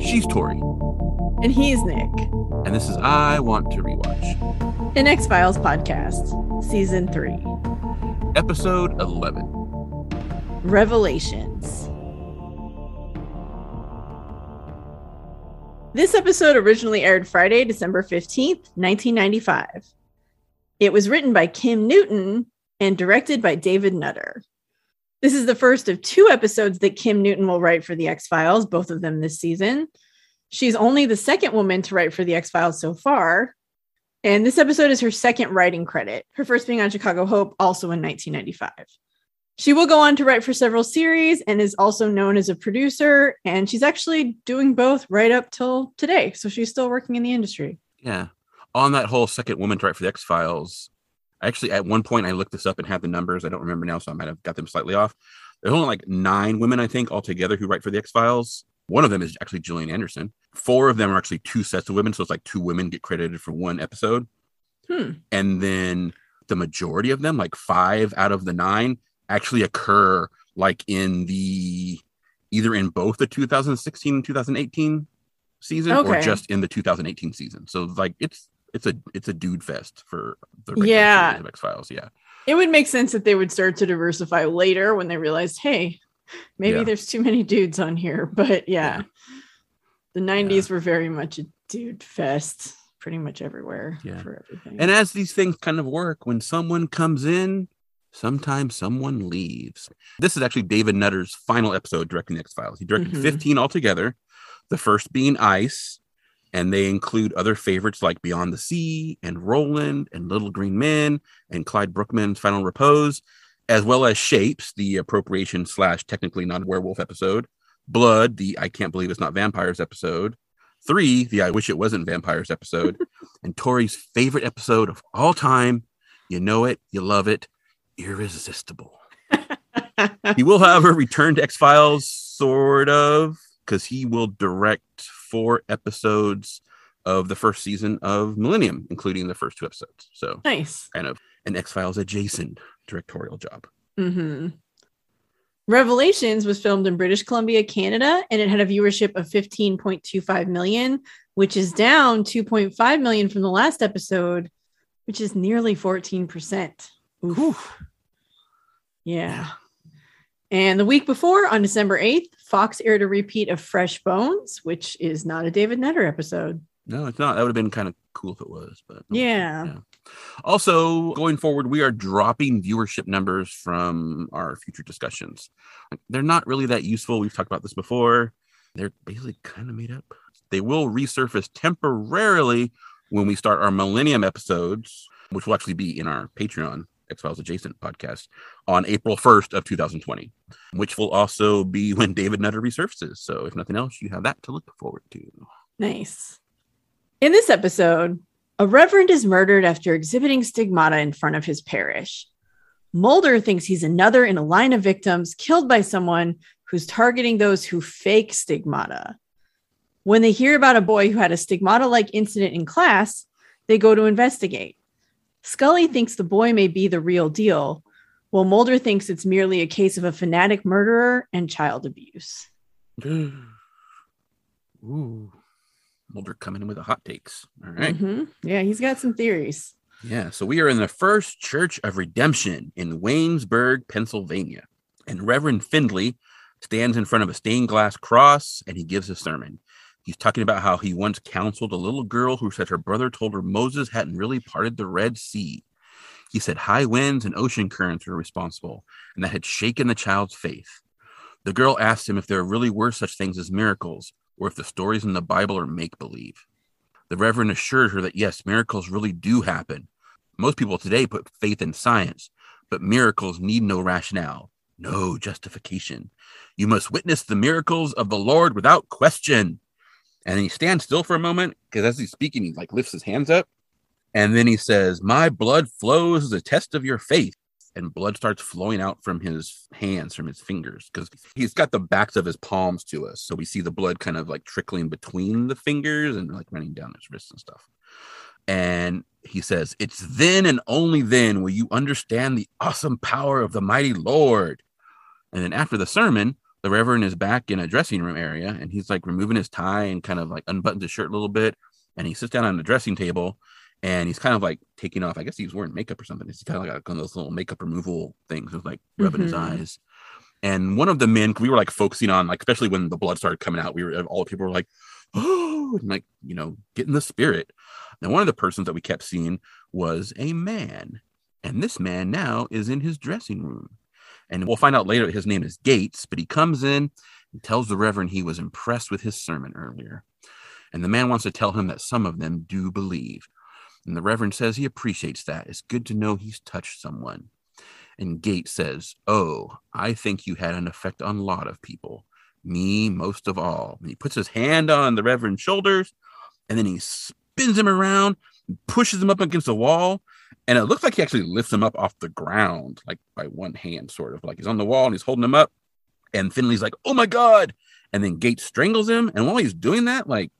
She's Tori, And he's Nick. and this is I Want to Rewatch, An X Files podcast, season three episode 11. Revelations. This episode originally aired Friday, December 15th, 1995. It was written by Kim Newton and directed by David Nutter. This is the first of two episodes that Kim Newton will write for The X Files, both of them this season. She's only the second woman to write for The X Files so far. And this episode is her second writing credit, her first being on Chicago Hope, also in 1995. She will go on to write for several series and is also known as a producer. And she's actually doing both right up till today. So she's still working in the industry. Yeah. On that whole second woman to write for the X Files, actually, at one point, I looked this up and had the numbers. I don't remember now, so I might have got them slightly off. There's only like nine women, I think, altogether who write for the X Files. One of them is actually Gillian Anderson. Four of them are actually two sets of women. So it's like two women get credited for one episode. Hmm. And then the majority of them, like five out of the nine, actually occur like in the either in both the 2016 and 2018 season or just in the 2018 season. So like it's it's a it's a dude fest for the Yeah. X Files. Yeah. It would make sense that they would start to diversify later when they realized, hey, maybe Yeah. there's too many dudes on here. But yeah, Yeah. the 90s were very much a dude fest pretty much everywhere Yeah. for everything. And as these things kind of work, when someone comes in, sometimes someone leaves. This is actually David Nutter's final episode directing X Files. He directed Mhm. 15 altogether, the first being Ice, and they include other favorites like Beyond the Sea and Roland and Little Green Men and Clyde Bruckman's Final Repose, as well as Shapes, the appropriation slash technically non werewolf episode, Blood, the I Can't Believe It's Not Vampires episode, Three, the I Wish It Wasn't Vampires episode, and Tori's favorite episode of all time. You know it, you love it, irresistible. he will, however, return to X Files, sort of, because he will direct four episodes of the first season of Millennium, including the first two episodes. So, nice. kind of an X Files adjacent directorial job. Mm-hmm. Revelations was filmed in British Columbia, Canada, and it had a viewership of 15.25 million, which is down 2.5 million from the last episode, which is nearly 14%. Oof. Yeah. And the week before, on December 8th, Fox aired a repeat of Fresh Bones, which is not a David Nutter episode. No, it's not. That would have been kind of cool if it was, but Yeah. Yeah. Also, going forward, we are dropping viewership numbers from our future discussions. They're not really that useful. We've talked about this before. They're basically kind of made up. They will resurface temporarily when we start our Millennium episodes, which will actually be in our Patreon X Files Adjacent podcast on April 1st of 2020, which will also be when David Nutter resurfaces. So, if nothing else, you have that to look forward to. Nice. In this episode, a reverend is murdered after exhibiting stigmata in front of his parish. Mulder thinks he's another in a line of victims killed by someone who's targeting those who fake stigmata. When they hear about a boy who had a stigmata like incident in class, they go to investigate. Scully thinks the boy may be the real deal, while Mulder thinks it's merely a case of a fanatic murderer and child abuse. Ooh. Mulder coming in with the hot takes. All right. Mhm. Yeah, he's got some theories. Yeah. So we are in the First Church of Redemption in Waynesburg, Pennsylvania. And Reverend Finley stands in front of a stained glass cross and he gives a sermon. He's talking about how he once counseled a little girl who said her brother told her Moses hadn't really parted the Red Sea. He said high winds and ocean currents were responsible, and that had shaken the child's faith. The girl asked him if there really were such things as miracles, or if the stories in the Bible are make believe. The Reverend assured her that yes, miracles really do happen. Most people today put faith in science, but miracles need no rationale, no justification. You must witness the miracles of the Lord without question. And he stands still for a moment because as he's speaking, he like lifts his hands up. And then he says, My blood flows as a test of your faith. And blood starts flowing out from his hands, from his fingers, because he's got the backs of his palms to us. So we see the blood kind of like trickling between the fingers and like running down his wrists and stuff. And he says, It's then and only then will you understand the awesome power of the mighty Lord. And then after the sermon, the Reverend is back in a dressing room area and he's like removing his tie and kind of like unbuttons his shirt a little bit. And he sits down on the dressing table and he's kind of like taking off. I guess he was wearing makeup or something. He's kind of like one of those little makeup removal things, with like rubbing his Mhm. eyes. And one of the men, we were like focusing on, like, especially when the blood started coming out, we were all the people were like, oh, and like, you know, getting the spirit. Now, one of the persons that we kept seeing was a man. And this man now is in his dressing room. And we'll find out later his name is Gates, but he comes in and tells the Reverend he was impressed with his sermon earlier. And the man wants to tell him that some of them do believe. And the Reverend says he appreciates that. It's good to know he's touched someone. And Gates says, Oh, I think you had an effect on a lot of people. Me most of all. And he puts his hand on the Reverend's shoulders and then he spins him around, pushes him up against the wall. And it looks like he actually lifts him up off the ground, like by one hand, sort of like he's on the wall and he's holding him up. And Finley's like, Oh my God. And then Gates strangles him. And while he's doing that, like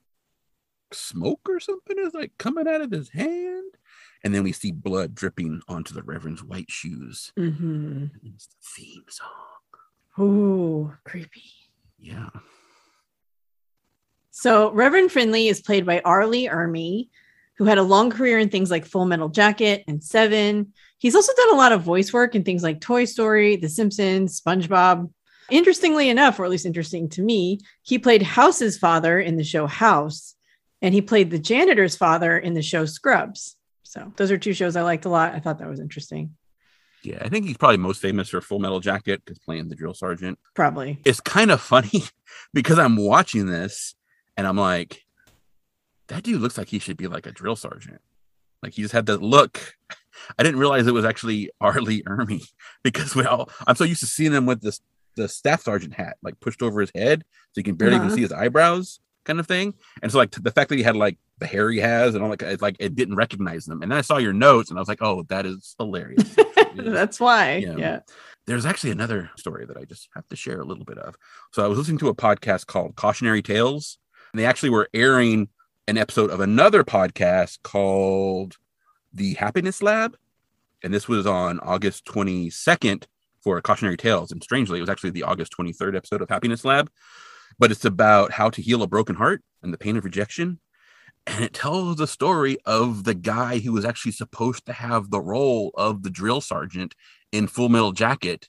smoke or something is like coming out of his hand. And then we see blood dripping onto the Reverend's white shoes. Mm-hmm. It's the theme song. Ooh, creepy. Yeah. So Reverend Finley is played by R. Lee Ermey, who had a long career in things like Full Metal Jacket and Seven. He's also done a lot of voice work in things like Toy Story, The Simpsons, SpongeBob. Interestingly enough, or at least interesting to me, he played House's father in the show House, and he played the janitor's father in the show Scrubs. So those are two shows I liked a lot. I thought that was interesting. Yeah. I think he's probably most famous for Full Metal Jacket because playing the drill sergeant. Probably. It's kind of funny because I'm watching this and I'm like, that dude looks like he should be like a drill sergeant. Like he just had that look. I didn't realize it was actually R. Lee Ermey because well, I'm so used to seeing him with this the staff sergeant hat like pushed over his head so you can barely Uh-huh. even see his eyebrows kind of thing. And so like the fact that he had like the hair he has and all like it's like it didn't recognize them. And then I saw your notes and I was like, oh, that is hilarious. That's why. Yeah. yeah. There's actually another story that I just have to share a little bit of. So I was listening to a podcast called Cautionary Tales, and they actually were airing an episode of another podcast called The Happiness Lab. And this was on August 22nd for Cautionary Tales. And strangely, it was actually the August 23rd episode of Happiness Lab. But it's about how to heal a broken heart and the pain of rejection. And it tells the story of the guy who was actually supposed to have the role of the drill sergeant in Full Metal Jacket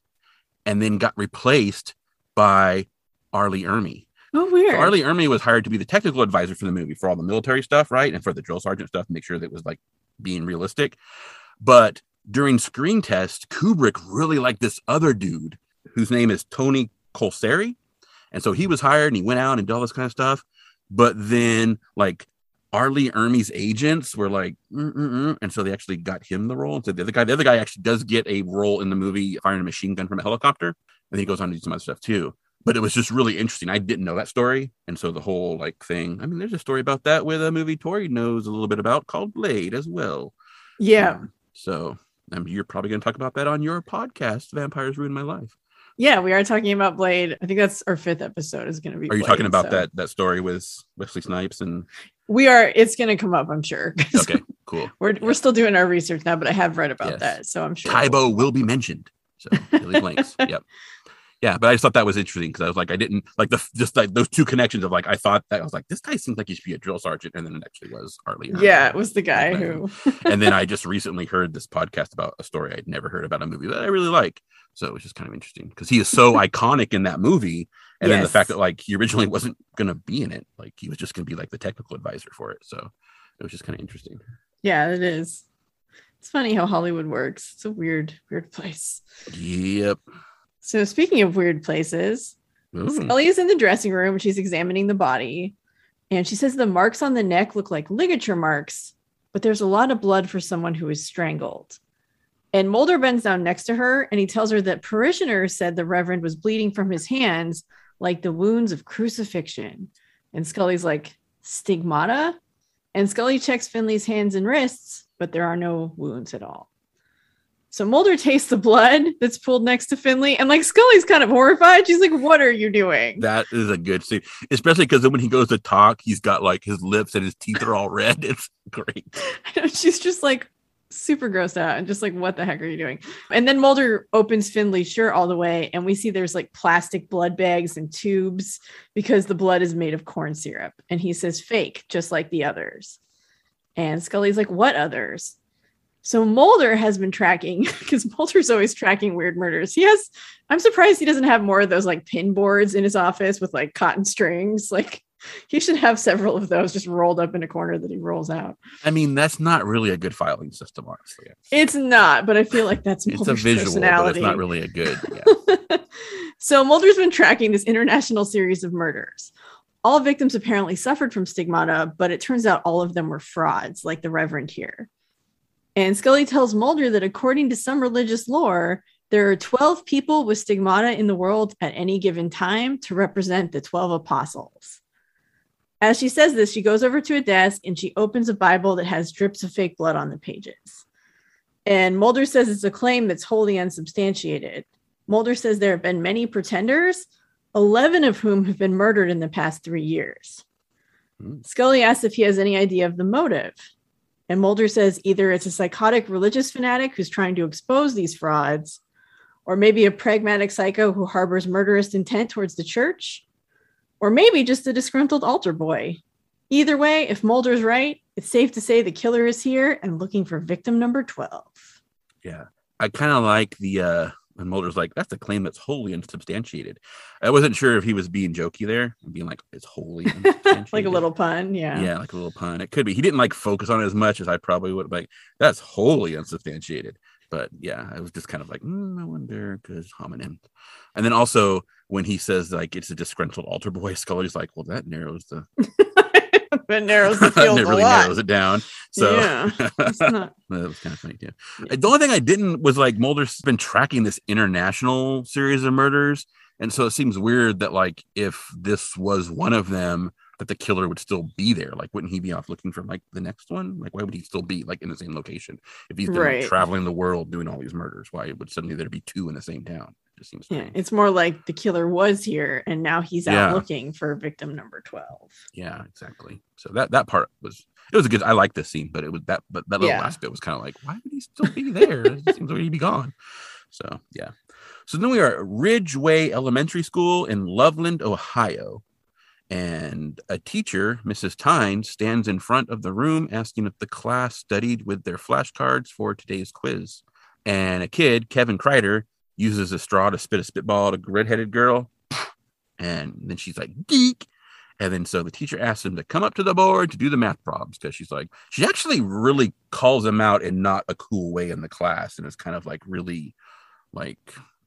and then got replaced by R. Lee Ermey. Oh, weird. So Arlie Ermy was hired to be the technical advisor for the movie for all the military stuff, right? And for the drill sergeant stuff, make sure that it was like being realistic. But during screen test, Kubrick really liked this other dude whose name is Tony Colceri. And so he was hired and he went out and did all this kind of stuff. But then, like, R. Lee Ermey's agents were like, Mm-mm-mm. and so they actually got him the role. And so the other guy, the other guy actually does get a role in the movie, firing a machine gun from a helicopter, and he goes on to do some other stuff too. But it was just really interesting. I didn't know that story, and so the whole like thing. I mean, there's a story about that with a movie Tori knows a little bit about called Blade as well. yeah. Um, so um, you're probably going to talk about that on your podcast, Vampires Ruin My Life. Yeah, we are talking about Blade. I think that's our fifth episode is going to be. Are you Blade, talking about so- that that story with Wesley Snipes and? We are. It's going to come up, I'm sure. Okay, cool. we're we're still doing our research now, but I have read about Yes. that, so I'm sure. Tae Bo will be mentioned. So Billy Blanks. yep. Yeah, but I just thought that was interesting because I was like, I didn't like the just like those two connections of like I thought that I was like, this guy seems like he should be a drill sergeant, and then it actually was R. Lee. Yeah, it was the guy who. and then I just recently heard this podcast about a story I'd never heard about a movie that I really like. So it was just kind of interesting because he is so iconic in that movie. And then the fact that like he originally wasn't going to be in it, like he was just going to be like the technical advisor for it. So it was just kind of interesting. Yeah, it is. It's funny how Hollywood works. It's a weird, weird place. Yep. So speaking of weird places, Ooh. Scully is in the dressing room. She's examining the body, and she says the marks on the neck look like ligature marks, but there's a lot of blood for someone who is strangled. And Mulder bends down next to her, and he tells her that parishioners said the Reverend was bleeding from his hands like the wounds of crucifixion. And Scully's like, stigmata? And Scully checks Finley's hands and wrists, but there are no wounds at all. So Mulder tastes the blood that's pulled next to Finley, and like Scully's kind of horrified. She's like, "What are you doing?" That is a good scene, especially because when he goes to talk, he's got like his lips and his teeth are all red. It's great. She's just like super grossed out and just like, "What the heck are you doing?" And then Mulder opens Finley's shirt all the way, and we see there's like plastic blood bags and tubes because the blood is made of corn syrup. And he says, "Fake, just like the others." And Scully's like, "What others?" So Mulder has been tracking because Mulder's always tracking weird murders. He has, I'm surprised he doesn't have more of those like pin boards in his office with like cotton strings. Like he should have several of those just rolled up in a corner that he rolls out. I mean, that's not really a good filing system, honestly. It's not, but I feel like that's Mulder's it's a visual, personality. but it's not really a good. Yeah. so Mulder's been tracking this international series of murders. All victims apparently suffered from stigmata, but it turns out all of them were frauds, like the Reverend here. And Scully tells Mulder that according to some religious lore, there are 12 people with stigmata in the world at any given time to represent the 12 apostles. As she says this, she goes over to a desk and she opens a Bible that has drips of fake blood on the pages. And Mulder says it's a claim that's wholly unsubstantiated. Mulder says there have been many pretenders, 11 of whom have been murdered in the past three years. Hmm. Scully asks if he has any idea of the motive. And Mulder says either it's a psychotic religious fanatic who's trying to expose these frauds, or maybe a pragmatic psycho who harbors murderous intent towards the church, or maybe just a disgruntled altar boy. Either way, if Mulder's right, it's safe to say the killer is here and looking for victim number 12. Yeah. I kind of like the uh when Mulder's like, that's a claim that's wholly unsubstantiated. I wasn't sure if he was being jokey there and being like, it's wholly unsubstantiated. like a little pun, yeah. yeah, like a little pun. It could be. He didn't like focus on it as much as I probably would. Like, that's wholly unsubstantiated. But yeah, I was just kind of like, mm, I wonder because homonym. And then also when he says like it's a disgruntled altar boy, Scully's like, well, that narrows the that narrows the field a really lot. narrows it down. So yeah, it's not. that was kind of funny too. The only thing I didn't was like Mulder's been tracking this international series of murders, and so it seems weird that like if this was one of them, that the killer would still be there. Like, wouldn't he be off looking for like the next one? Like, why would he still be like in the same location if he's been like, traveling the world doing all these murders? Why would suddenly there be two in the same town? Just seems Yeah, it's more like the killer was here and now he's out Yeah. looking for victim number 12. Yeah, exactly. So that that part was it was a good. I like this scene, but it was that but that little Yeah. last bit was kind of like, why would he still be there? it seems like he'd be gone. So yeah. So then we are at Ridgeway Elementary School in Loveland, Ohio. And a teacher, Mrs. Tynes, stands in front of the room asking if the class studied with their flashcards for today's quiz. And a kid, Kevin Kreider, uses a straw to spit a spitball at a redheaded girl. And then she's like, geek. And then so the teacher asks him to come up to the board to do the math problems because she's like, she actually really calls him out in not a cool way in the class. And it's kind of like really like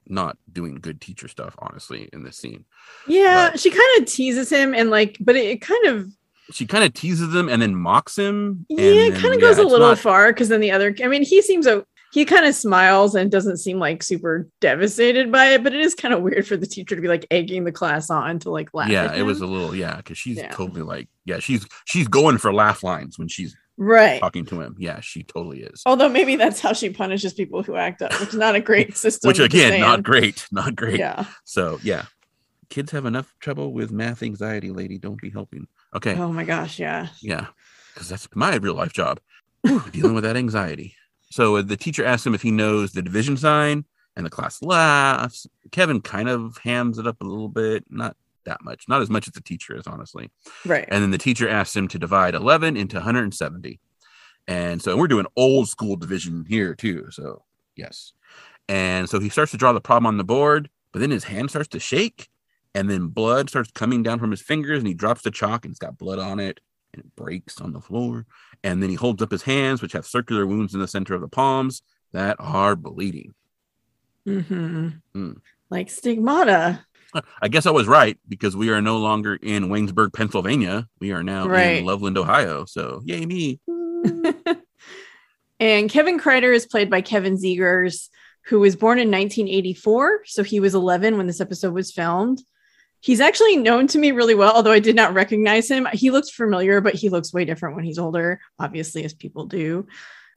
not doing good teacher stuff, honestly, in this scene. Yeah, But- she kind of teases him and like, but it, it kind of, She kind of teases him and then mocks him. and yeah, it kind of yeah, goes a little not- far because then the other, I mean, he seems, he kind of smiles and doesn't seem like super devastated by it, but it is kind of weird for the teacher to be like egging the class on to like laugh. Yeah, it was a little yeah, because she's Yeah. totally like yeah, she's she's going for laugh lines when she's right. talking to him. Yeah, she totally is. Although maybe that's how she punishes people who act up, which is not a great system. Which again, not great, not great. Yeah. So yeah, kids have enough trouble with math anxiety, lady. Don't be helping. Okay, Oh my gosh. Yeah. yeah, because that's my real life job, dealing with that anxiety. So the teacher asks him if he knows the division sign, and the class laughs. Kevin kind of hams it up a little bit, not that much, not as much as the teacher is, honestly. Right. And then the teacher asks him to divide 11 into 170. And so we're doing old school division here too. So, yes. And so he starts to draw the problem on the board, but then his hand starts to shake. And then blood starts coming down from his fingers, and he drops the chalk, and it's got blood on it, and it breaks on the floor. And then he holds up his hands, which have circular wounds in the center of the palms that are bleeding. hmm Hmm. Like stigmata. I guess I was right because we are no longer in Waynesburg, Pennsylvania. We are now Right. in Loveland, Ohio. So, yay, me. and Kevin Kreider is played by Kevin Zegers, who was born in 1984. So he was 11 when this episode was filmed. He's actually known to me really well, although I did not recognize him. He looks familiar, but he looks way different when he's older, obviously, as people do.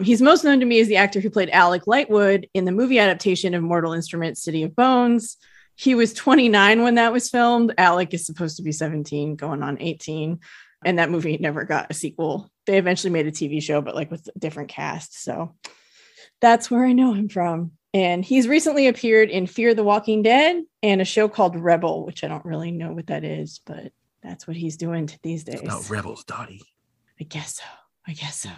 He's most known to me as the actor who played Alec Lightwood in the movie adaptation of Mortal Instruments City of Bones. He was 29 when that was filmed. Alec is supposed to be 17, going on 18. And that movie never got a sequel. They eventually made a TV show, but like with a different cast. So that's where I know him from. And he's recently appeared in Fear the Walking Dead and a show called Rebel, which I don't really know what that is, but that's what he's doing these days. No, Rebels, Dottie. I guess so. I guess so.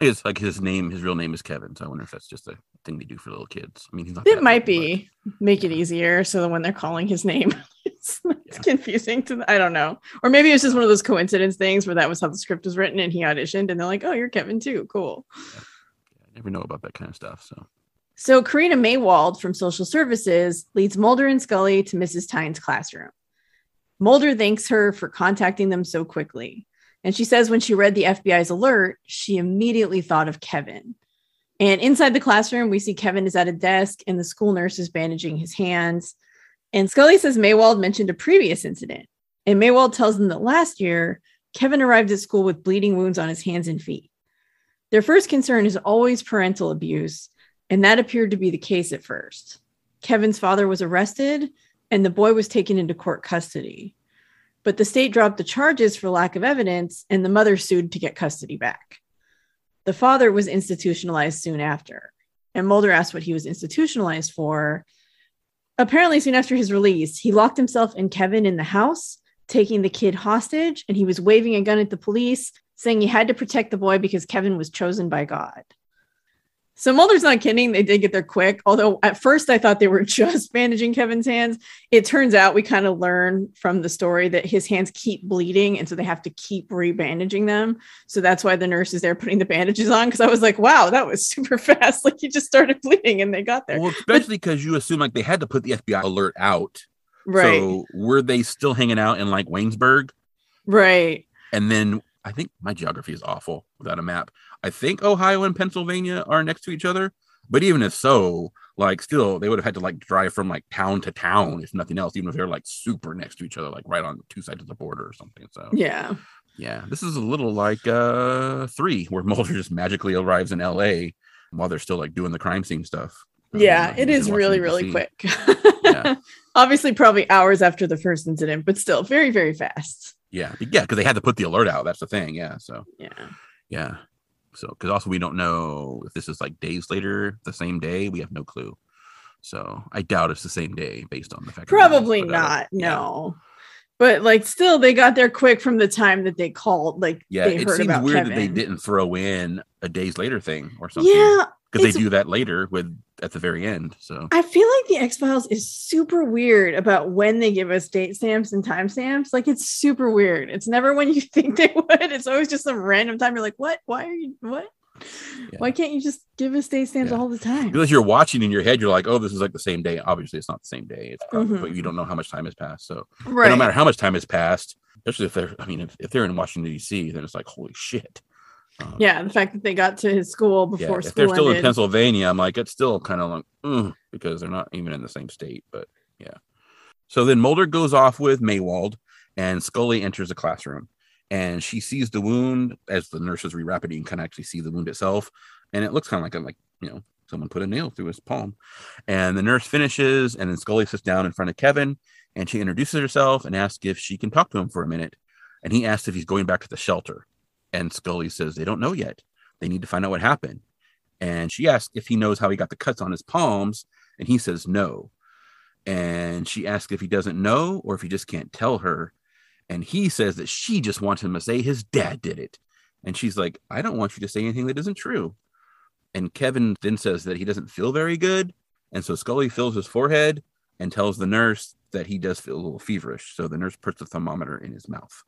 It's like his name, his real name is Kevin. So I wonder if that's just a thing they do for little kids. I mean, he's not. It might be make it easier so that when they're calling his name, it's, it's Yeah. confusing to the, I don't know. Or maybe it's just one of those coincidence things where that was how the script was written and he auditioned and they're like, oh, you're Kevin too. Cool. but I never know about that kind of stuff. So So Karina Maywald from Social Services leads Mulder and Scully to Mrs. Tynes' classroom. Mulder thanks her for contacting them so quickly. And she says when she read the FBI's alert, she immediately thought of Kevin. And inside the classroom, we see Kevin is at a desk and the school nurse is bandaging his hands. And Scully says Maywald mentioned a previous incident. And Maywald tells them that last year, Kevin arrived at school with bleeding wounds on his hands and feet. Their first concern is always parental abuse, and that appeared to be the case at first. Kevin's father was arrested, and the boy was taken into court custody. But the state dropped the charges for lack of evidence, and the mother sued to get custody back. The father was institutionalized soon after, and Mulder asked what he was institutionalized for. Apparently, soon after his release, he locked himself and Kevin in the house, taking the kid hostage, and he was waving a gun at the police, saying he had to protect the boy because Kevin was chosen by God. So Mulder's not kidding. They did get there quick. Although at first I thought they were just bandaging Kevin's hands. It turns out we kind of learn from the story that his hands keep bleeding. And so they have to keep rebandaging them. So that's why the nurse is there putting the bandages on. Cause I was like, wow, that was super fast. Like he just started bleeding and they got there. well, especially because you assume like they had to put the FBI alert out. right. So were they still hanging out in like Waynesburg? right. And then I think my geography is awful without a map. I think Ohio and Pennsylvania are next to each other. But even if so, like still they would have had to like drive from like town to town, if nothing else, even if they're like super next to each other, like right on two sides of the border or something. So Yeah. yeah, this is a little like uh three, where Mulder just magically arrives in LA while they're still like doing the crime scene stuff. Um, Yeah. like, It is really, really quick. Yeah. Obviously, probably hours after the first incident, but still very, very fast. Yeah, yeah, because they had to put the alert out. That's the thing. Yeah, so Yeah. yeah, so because also we don't know if this is like days later, the same day. We have no clue. So I doubt it's the same day based on the fact. that Probably put not. Yeah. No. But like still they got there quick from the time that they called. Like Yeah, they it heard seems about weird Kevin. that they didn't throw in a days later thing or something. Yeah. because they do that later with at the very end. So I feel like the X Files is super weird about when they give us date stamps and time stamps. Like it's super weird. It's never when you think they would. It's always just some random time. You're like, what? Why are you what? Yeah. Why can't you just give us date stamps Yeah. all the time? because you're watching in your head, you're like, oh, this is like the same day. Obviously, it's not the same day. It's probably, Mhm. but you don't know how much time has passed. So Right. no matter how much time has passed, especially if they're, I mean, if, if they're in Washington D.C., then it's like, holy shit. Um, yeah, the fact that they got to his school yeah, before if school they're still ended. in Pennsylvania, I'm like, it's still kind of like, "Ugh," because they're not even in the same state. But yeah. So then Mulder goes off with Maywald, and Scully enters the classroom, and she sees the wound as the nurses rewrap it. You can kind of actually see the wound itself, and it looks kind of like a like you know someone put a nail through his palm. And the nurse finishes, and then Scully sits down in front of Kevin, and she introduces herself and asks if she can talk to him for a minute. And he asks if he's going back to the shelter, and Scully says they don't know yet. They need to find out what happened. And she asks if he knows how he got the cuts on his palms, and he says no. And she asks if he doesn't know or if he just can't tell her. And he says that she just wants him to say his dad did it. And she's like, I don't want you to say anything that isn't true. And Kevin then says that he doesn't feel very good. And so Scully fills his forehead and tells the nurse that he does feel a little feverish. So the nurse puts the thermometer in his mouth.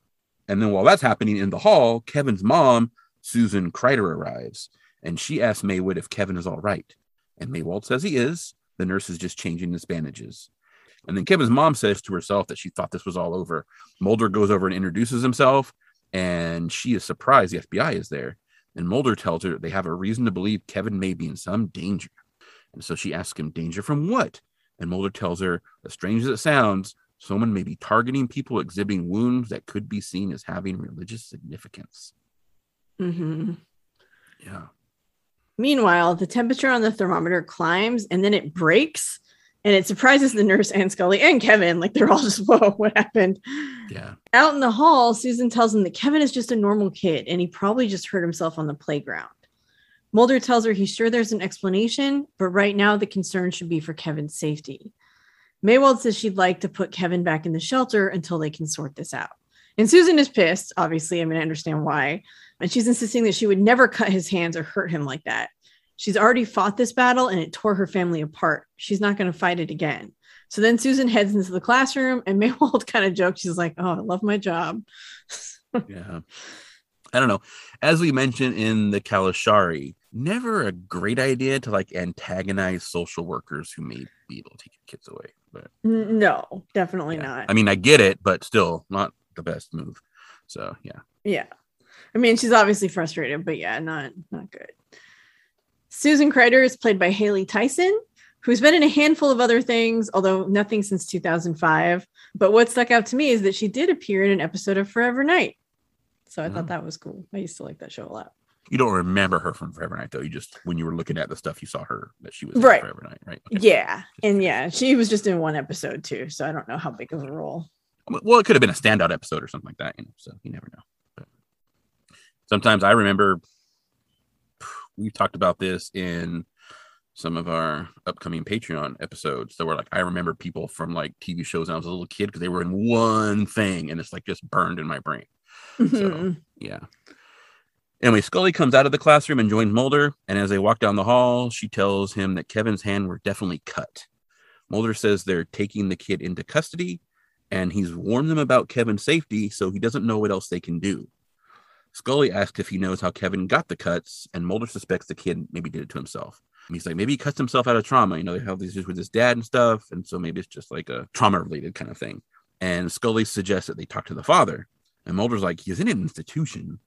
And then while that's happening in the hall, Kevin's mom, Susan Kreider, arrives and she asks Maywald if Kevin is all right. And Maywald says he is. The nurse is just changing his bandages. And then Kevin's mom says to herself that she thought this was all over. Mulder goes over and introduces himself, and she is surprised the FBI is there. And Mulder tells her they have a reason to believe Kevin may be in some danger. And so she asks him, Danger from what? And Mulder tells her, as strange as it sounds, someone may be targeting people exhibiting wounds that could be seen as having religious significance. hmm Yeah. Meanwhile, the temperature on the thermometer climbs and then it breaks and it surprises the nurse and Scully and Kevin. Like they're all just, whoa, what happened? Yeah. Out in the hall, Susan tells him that Kevin is just a normal kid and he probably just hurt himself on the playground. Mulder tells her he's sure there's an explanation, but right now the concern should be for Kevin's safety. Maywald says she'd like to put Kevin back in the shelter until they can sort this out. And Susan is pissed, obviously. I mean, I understand why. And she's insisting that she would never cut his hands or hurt him like that. She's already fought this battle and it tore her family apart. She's not going to fight it again. So then Susan heads into the classroom and Maywald kind of jokes. She's like, Oh, I love my job. yeah. I don't know. As we mentioned in the Calusari, never a great idea to like antagonize social workers who may be able to take your kids away. But no, definitely yeah. not. I mean, I get it, but still not the best move. So yeah. Yeah. I mean, she's obviously frustrated, but yeah, not not good. Susan Kreider is played by Hayley Tyson, who's been in a handful of other things, although nothing since 2005. But what stuck out to me is that she did appear in an episode of Forever Knight. So I Oh. thought that was cool. I used to like that show a lot. You don't remember her from Forever Knight though. You just when you were looking at the stuff, you saw her that she was in Right. Forever Knight, right? Okay. Yeah. And yeah, she was just in one episode too. So I don't know how big of a role. Well, it could have been a standout episode or something like that, you know. So you never know. But sometimes I remember we've talked about this in some of our upcoming Patreon episodes. So where like I remember people from like TV shows when I was a little kid because they were in one thing and it's like just burned in my brain. Mhm. Yeah. Anyway, Scully comes out of the classroom and joins Mulder. And as they walk down the hall, she tells him that Kevin's hand were definitely cut. Mulder says they're taking the kid into custody and he's warned them about Kevin's safety, so he doesn't know what else they can do. Scully asks if he knows how Kevin got the cuts, and Mulder suspects the kid maybe did it to himself. He's like, maybe he cuts himself out of trauma. You know, they have these issues with his dad and stuff. And so maybe it's just like a trauma related kind of thing. And Scully suggests that they talk to the father. And Mulder's like, he's in an institution.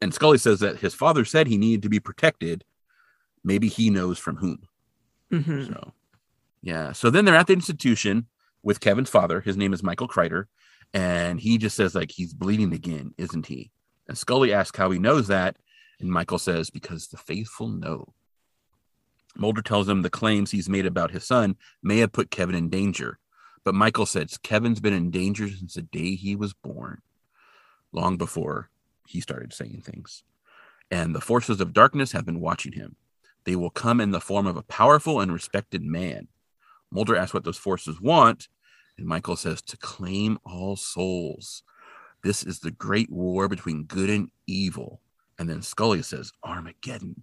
And Scully says that his father said he needed to be protected. Maybe he knows from whom. Mhm. So, yeah. So then they're at the institution with Kevin's father. His name is Michael Kreider. And he just says, like, he's bleeding again, isn't he? And Scully asks how he knows that. And Michael says, because the faithful know. Mulder tells him the claims he's made about his son may have put Kevin in danger. But Michael says Kevin's been in danger since the day he was born, long before he started saying things. And the forces of darkness have been watching him. They will come in the form of a powerful and respected man. Mulder asks what those forces want, and Michael says to claim all souls. This is the great war between good and evil. And then Scully says Armageddon.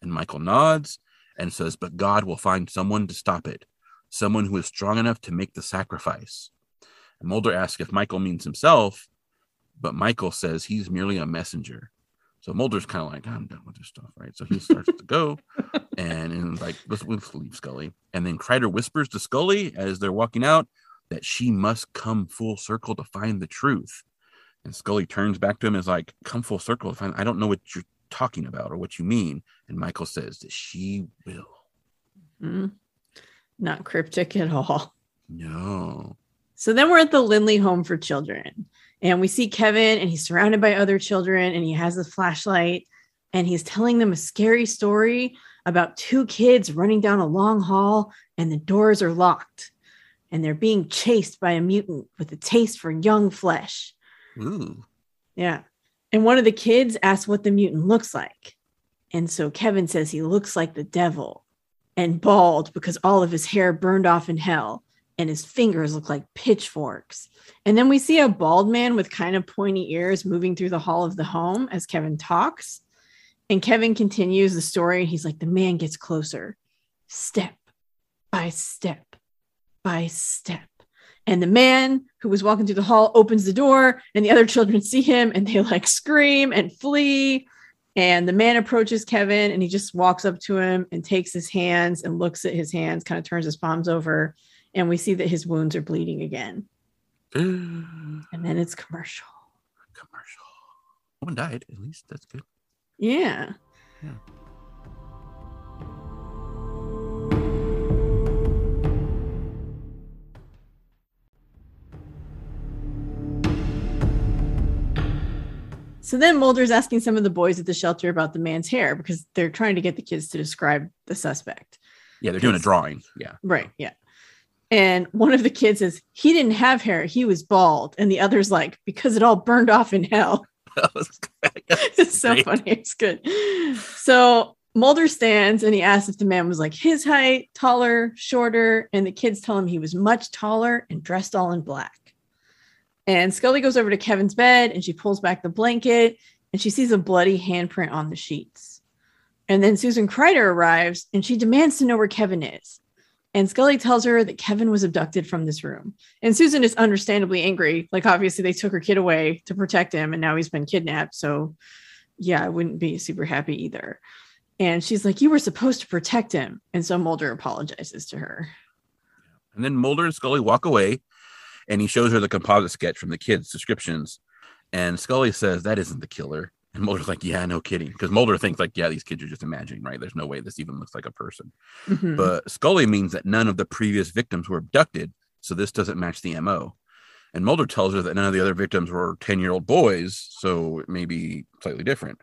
And Michael nods and says, But God will find someone to stop it, someone who is strong enough to make the sacrifice. And Mulder asks if Michael means himself, but Michael says he's merely a messenger. So Mulder's kind of like, I'm done with this stuff, right? So he starts to go and, and like, let's, let's leave Scully. And then Kreider whispers to Scully as they're walking out that she must come full circle to find the truth. And Scully turns back to him and is like, Come full circle to find, I don't know what you're talking about or what you mean. And Michael says that she will. Mhm. Not cryptic at all. No. So then we're at the Lindley Home for Children, and we see Kevin, and he's surrounded by other children, and he has a flashlight, and he's telling them a scary story about two kids running down a long hall, and the doors are locked, and they're being chased by a mutant with a taste for young flesh. Ooh. Yeah. And one of the kids asks what the mutant looks like. And so Kevin says he looks like the devil and bald because all of his hair burned off in hell and his fingers look like pitchforks. And then we see a bald man with kind of pointy ears moving through the hall of the home as Kevin talks. And Kevin continues the story. And he's like, the man gets closer, step by step by step. And the man who was walking through the hall opens the door, and the other children see him and they like scream and flee. And the man approaches Kevin and he just walks up to him and takes his hands and looks at his hands, kind of turns his palms over. And we see that his wounds are bleeding again. And then it's commercial. No one died. At least that's good. Yeah. Yeah. So then Mulder's asking some of the boys at the shelter about the man's hair because they're trying to get the kids to describe the suspect. Yeah, they're doing a drawing. Yeah. Right. Yeah. And one of the kids says, he didn't have hair, he was bald. And the other's like, because it all burned off in hell. it's so funny. It's good. So Mulder stands and he asks if the man was like his height, taller, shorter. And the kids tell him he was much taller and dressed all in black. And Scully goes over to Kevin's bed and she pulls back the blanket and she sees a bloody handprint on the sheets. And then Susan Kreider arrives and she demands to know where Kevin is. And Scully tells her that Kevin was abducted from this room. And Susan is understandably angry. Like, obviously, they took her kid away to protect him, and now he's been kidnapped. So, yeah, I wouldn't be super happy either. And she's like, You were supposed to protect him. And so Mulder apologizes to her. And then Mulder and Scully walk away, and he shows her the composite sketch from the kids' descriptions. And Scully says, That isn't the killer. And Mulder's like, yeah, no kidding. Because Mulder thinks like, yeah, these kids are just imagining, right? There's no way this even looks like a person. Mm-hmm. But Scully means that none of the previous victims were abducted. So this doesn't match the MO. And Mulder tells her that none of the other victims were 10 year old boys. So it may be slightly different.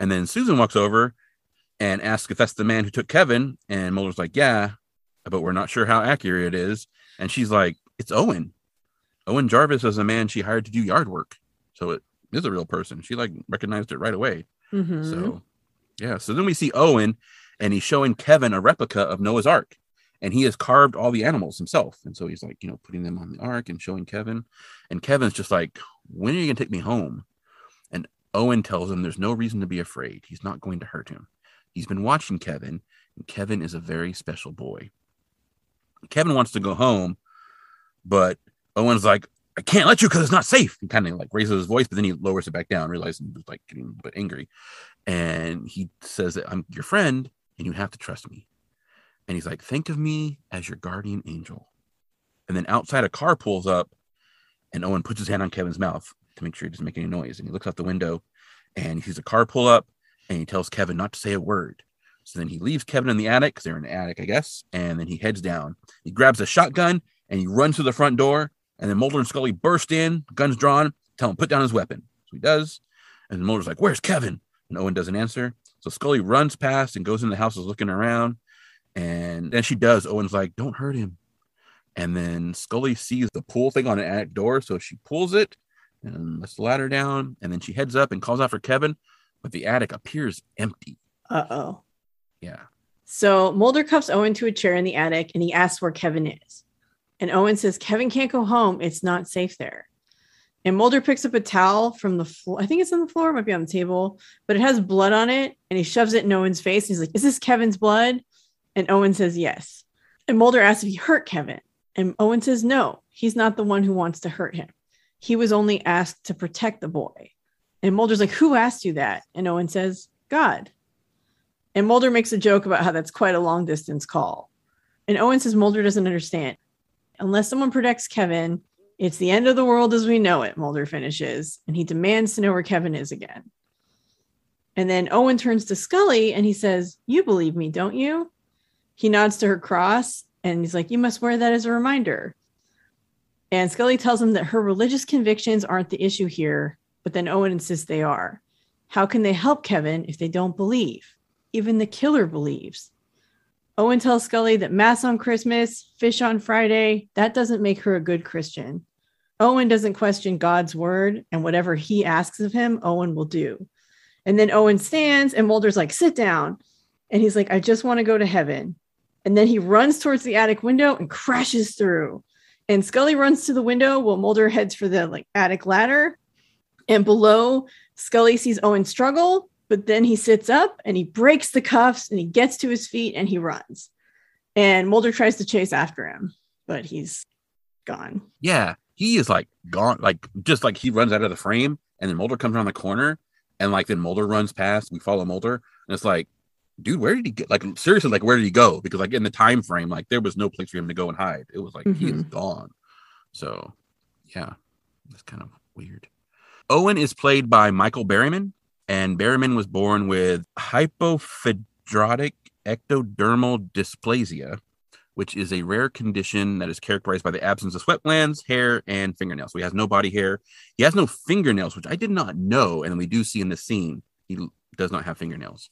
And then Susan walks over and asks if that's the man who took Kevin. And Mulder's like, yeah, but we're not sure how accurate it is. And she's like, it's Owen. Owen Jarvis is a man she hired to do yard work. So it is a real person. She like recognized it right away. Mm-hmm. So yeah. So then we see Owen and he's showing Kevin a replica of Noah's Ark. And he has carved all the animals himself. And so he's like, you know, putting them on the ark and showing Kevin. And Kevin's just like, when are you gonna take me home? And Owen tells him there's no reason to be afraid. He's not going to hurt him. He's been watching Kevin, and Kevin is a very special boy. Kevin wants to go home, but Owen's like, I can't let you because it's not safe. He kind of like raises his voice, but then he lowers it back down, realizing he was like getting a bit angry. And he says that I'm your friend and you have to trust me. And he's like, think of me as your guardian angel. And then outside a car pulls up and Owen puts his hand on Kevin's mouth to make sure he doesn't make any noise. And he looks out the window and he sees a car pull up and he tells Kevin not to say a word. So then he leaves Kevin in the attic because they're in the attic, I guess. And then he heads down. He grabs a shotgun and he runs to the front door and then Mulder and Scully burst in, guns drawn, tell him put down his weapon. So he does. And Mulder's like, Where's Kevin? And Owen doesn't answer. So Scully runs past and goes in the house, is looking around. And then she does. Owen's like, Don't hurt him. And then Scully sees the pool thing on an attic door. So she pulls it and lets the ladder down. And then she heads up and calls out for Kevin. But the attic appears empty. Uh oh. Yeah. So Mulder cuffs Owen to a chair in the attic and he asks where Kevin is. And Owen says, Kevin can't go home. It's not safe there. And Mulder picks up a towel from the floor. I think it's on the floor, might be on the table, but it has blood on it. And he shoves it in Owen's face. He's like, Is this Kevin's blood? And Owen says, Yes. And Mulder asks if he hurt Kevin. And Owen says, No, he's not the one who wants to hurt him. He was only asked to protect the boy. And Mulder's like, Who asked you that? And Owen says, God. And Mulder makes a joke about how that's quite a long distance call. And Owen says Mulder doesn't understand unless someone protects Kevin, it's the end of the world as we know it, Mulder finishes, and he demands to know where Kevin is again. And then Owen turns to Scully and he says, You believe me, don't you? He nods to her cross and he's like, You must wear that as a reminder. And Scully tells him that her religious convictions aren't the issue here, but then Owen insists they are. How can they help Kevin if they don't believe? Even the killer believes. Owen tells Scully that Mass on Christmas, fish on Friday, that doesn't make her a good Christian. Owen doesn't question God's word, and whatever he asks of him, Owen will do. And then Owen stands, and Mulder's like, sit down. And he's like, I just want to go to heaven. And then he runs towards the attic window and crashes through. And Scully runs to the window while Mulder heads for the like attic ladder. And below, Scully sees Owen struggle but then he sits up and he breaks the cuffs and he gets to his feet and he runs. And Mulder tries to chase after him, but he's gone. Yeah, he is like gone, like just like he runs out of the frame, and then Mulder comes around the corner, and like then Mulder runs past. We follow Mulder, and it's like, dude, where did he get? Like seriously, like where did he go? Because like in the time frame, like there was no place for him to go and hide. It was like mm-hmm. he is mm-hmm. gone. So, yeah, it's kind of weird. Owen is played by Michael Berryman, and Berryman was born with hypohidrotic ectodermal dysplasia, which is a rare condition that is characterized by the absence of sweat glands, hair, and fingernails. So he has no body hair. He has no fingernails, which I did not know. And we do see in the scene, he does not have fingernails.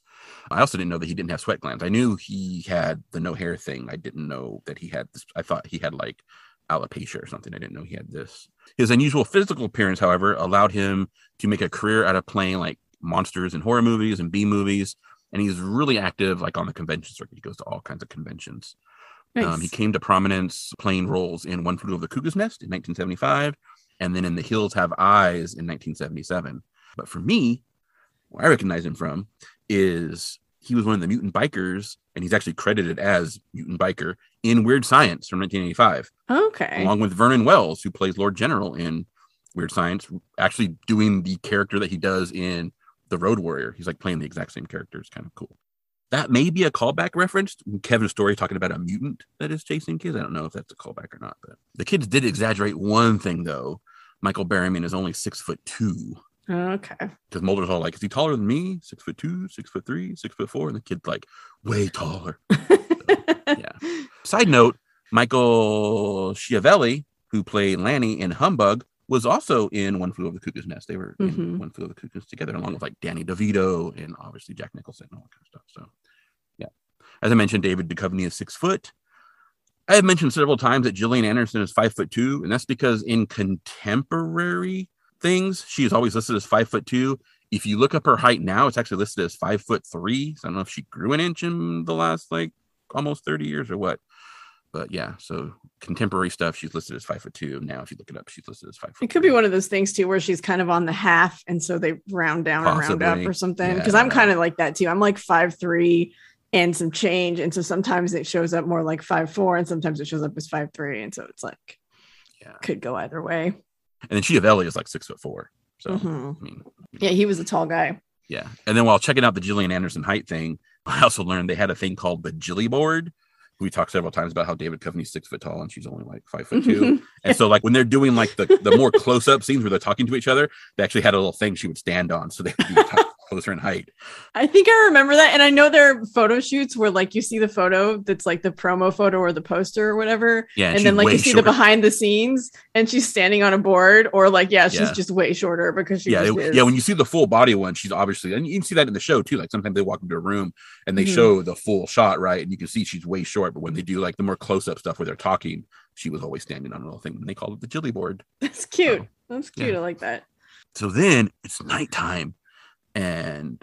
I also didn't know that he didn't have sweat glands. I knew he had the no hair thing. I didn't know that he had this. I thought he had like alopecia or something. I didn't know he had this. His unusual physical appearance, however, allowed him to make a career out of playing like monsters and horror movies and B movies. And he's really active, like on the convention circuit. He goes to all kinds of conventions. Nice. Um, he came to prominence playing roles in One Flew Over the Cuckoo's Nest in 1975, and then in The Hills Have Eyes in 1977. But for me, where I recognize him from is he was one of the mutant bikers, and he's actually credited as mutant biker in Weird Science from 1985. Okay. Along with Vernon Wells, who plays Lord General in Weird Science, actually doing the character that he does in The Road Warrior. He's like playing the exact same character. It's kind of cool. That may be a callback reference. Kevin's story talking about a mutant that is chasing kids. I don't know if that's a callback or not, but the kids did exaggerate one thing though. Michael Berryman is only six foot two. Okay. Because Mulder's all like, is he taller than me? Six foot two, six foot three, six foot four? And the kid's like, way taller. so, yeah. Side note, Michael Schiavelli, who played Lanny in Humbug, was also in One Flew Over the Cuckoo's Nest. They were mm-hmm. in One Flew Over the Cuckoo's together, along with like Danny DeVito and obviously Jack Nicholson and all that kind of stuff. So, yeah. As I mentioned, David Duchovny is six foot. I have mentioned several times that Gillian Anderson is five foot two, and that's because in contemporary things, she is always listed as five foot two. If you look up her height now, it's actually listed as five foot three. So I don't know if she grew an inch in the last like almost 30 years or what. But yeah, so contemporary stuff, she's listed as five foot two. Now, if you look it up, she's listed as five. It could three. be one of those things too, where she's kind of on the half, and so they round down Possibly. and round up or something. Because yeah. I'm kind of like that too. I'm like five three and some change, and so sometimes it shows up more like five four, and sometimes it shows up as five three, and so it's like, yeah, could go either way. And then Schiavelli is like six foot four. So mm-hmm. I mean, yeah, he was a tall guy. Yeah, and then while checking out the Gillian Anderson height thing, I also learned they had a thing called the Jilly board. We talked several times about how David Duchovny's six foot tall and she's only like five foot 2 mm-hmm. and so like when they're doing like the the more close up scenes where they're talking to each other, they actually had a little thing she would stand on so they would be closer in height. I think I remember that. And I know there are photo shoots where like you see the photo that's like the promo photo or the poster or whatever. Yeah. And, and then like you see the behind the scenes and she's standing on a board or like, yeah, she's yeah. just way shorter because she yeah, it, yeah. When you see the full body one, she's obviously, and you can see that in the show too. Like sometimes they walk into a room and they mm-hmm. show the full shot, right? And you can see she's way short. But when they do like the more close up stuff where they're talking, she was always standing on a little thing. And they call it the Jilly board. That's cute. So, That's cute. Yeah. I like that. So then it's nighttime and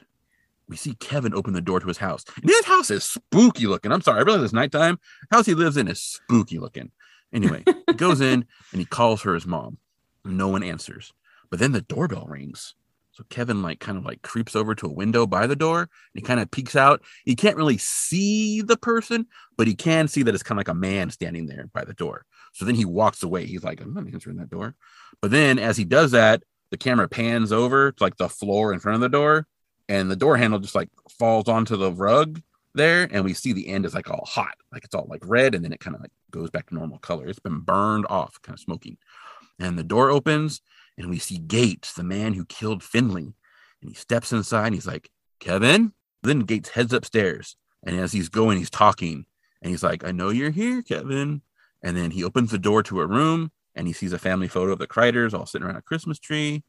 we see Kevin open the door to his house. And his house is spooky looking. I'm sorry, I realize it's nighttime. House he lives in is spooky looking. Anyway, he goes in and he calls her his mom. No one answers. But then the doorbell rings. So Kevin like kind of like creeps over to a window by the door and he kind of peeks out. He can't really see the person, but he can see that it's kind of like a man standing there by the door. So then he walks away. He's like, I'm not answering that door. But then as he does that, the camera pans over to like the floor in front of the door and the door handle just like falls onto the rug there and we see the end is like all hot. Like it's all like red and then it kind of like goes back to normal color. It's been burned off kind of smoking. And the door opens and we see gates the man who killed finley. And he steps inside and he's like kevin? Then gates heads upstairs and as he's going he's talking. And he's like i know you're here kevin. And then he opens the door to a room and he sees a family photo of the Kryders all sitting around a christmas tree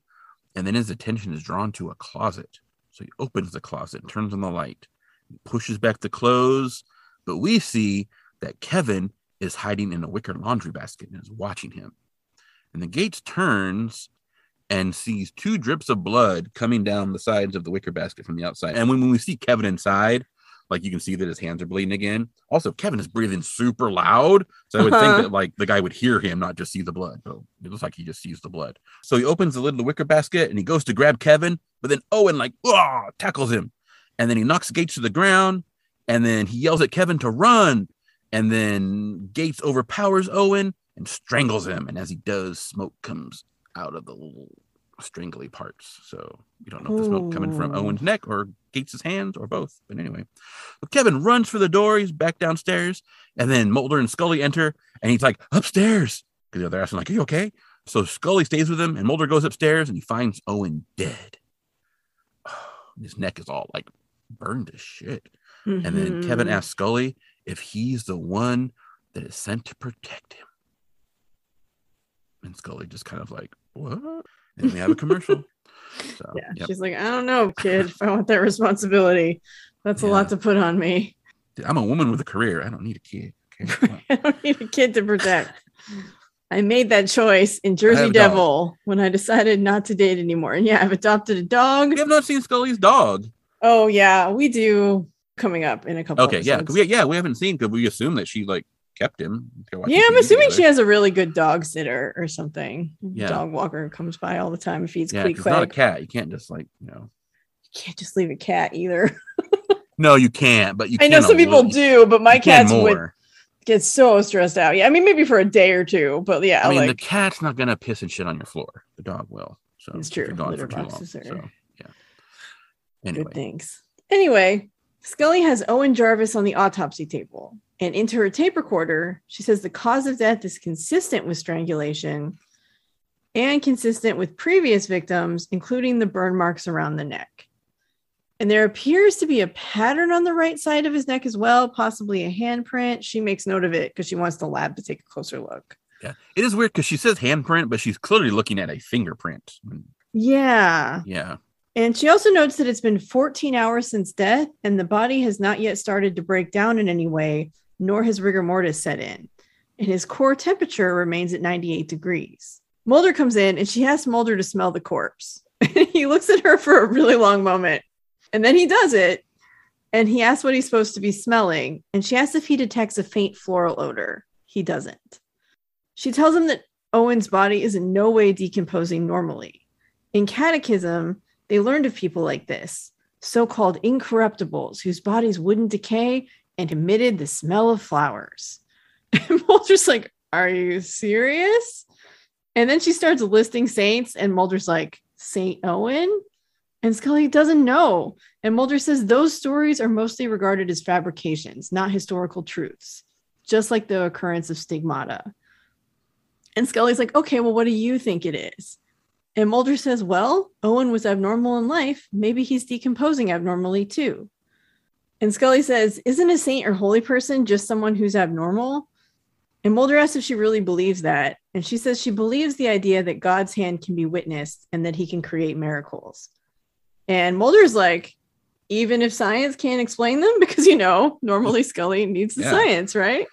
and then his attention is drawn to a closet so he opens the closet and turns on the light, pushes back the clothes. But we see that Kevin is hiding in a wicker laundry basket and is watching him. And the Gates turns and sees two drips of blood coming down the sides of the wicker basket from the outside. And when, when we see Kevin inside, like you can see that his hands are bleeding again. Also, Kevin is breathing super loud. So I would uh-huh. think that like the guy would hear him, not just see the blood. But it looks like he just sees the blood. So he opens the lid of the wicker basket and he goes to grab Kevin, but then Owen like oh, tackles him. And then he knocks Gates to the ground. And then he yells at Kevin to run. And then Gates overpowers Owen and strangles him. And as he does, smoke comes out of the little strangly parts. So you don't know if the smoke coming from Owen's neck or Gates's hands or both. But anyway, but Kevin runs for the door. He's back downstairs, and then Mulder and Scully enter, and he's like upstairs because they're asking like, "Are you okay?" So Scully stays with him, and Mulder goes upstairs, and he finds Owen dead. his neck is all like burned to shit. Mm-hmm. And then Kevin mm-hmm. asks Scully if he's the one that is sent to protect him. And Scully just kind of like, what? And we have a commercial. So, Yeah. yep. She's like, I don't know, kid, if I want that responsibility. That's a lot to put on me. I'm a woman with a career. I don't need a kid. Okay. I don't need a kid to protect. I made that choice in Jersey dog. Devil when I decided not to date anymore. And yeah, I've adopted a dog. we have not seen Scully's dog. Oh yeah, we do coming up in a couple. Okay, yeah, episodes. we, yeah, we haven't seen because we assume that she like kept him. Yeah, I'm assuming she has a really good dog sitter or something. Yeah. Dog walker comes by all the time and feeds Yeah, Queek 'cause it's not a cat. You can't just like you know. You can't just leave a cat either. No, you can't. But you. I know some people little- do, but my you cats would get so stressed out. Yeah, I mean maybe for a day or two, but yeah, I mean, the cat's not gonna piss and shit on your floor. The dog will. So It's true. gone Litter for too long. boxes are So yeah. good Anyway, things. Anyway, Scully has Owen Jarvis on the autopsy table, and into her tape recorder, she says the cause of death is consistent with strangulation and consistent with previous victims, including the burn marks around the neck. And there appears to be a pattern on the right side of his neck as well, possibly a handprint. She makes note of it because she wants the lab to take a closer look. yeah, it is weird because she says handprint, but she's clearly looking at a fingerprint. Yeah. Yeah. And she also notes that it's been 14 hours since death, and the body has not yet started to break down in any way, nor has rigor mortis set in. And his core temperature remains at 98 degrees. Mulder comes in and she asks Mulder to smell the corpse. he looks at her for a really long moment, and then he does it. And he asks what he's supposed to be smelling, and she asks if he detects a faint floral odor. He doesn't. She tells him that Owen's body is in no way decomposing normally. In Catechism, they learned of people like this, so called incorruptibles, whose bodies wouldn't decay and emitted the smell of flowers. And Mulder's like, Are you serious? And then she starts listing saints, and Mulder's like, Saint Owen? And Scully doesn't know. And Mulder says those stories are mostly regarded as fabrications, not historical truths, just like the occurrence of stigmata. And Scully's like, okay, well, what do you think it is? And Mulder says, well, Owen was abnormal in life. Maybe he's decomposing abnormally too. And Scully says, isn't a saint or holy person just someone who's abnormal? And Mulder asks if she really believes that. And she says she believes the idea that God's hand can be witnessed and that he can create miracles. And Mulder's like, even if science can't explain them, because you know, normally Scully needs the Yeah. science, right?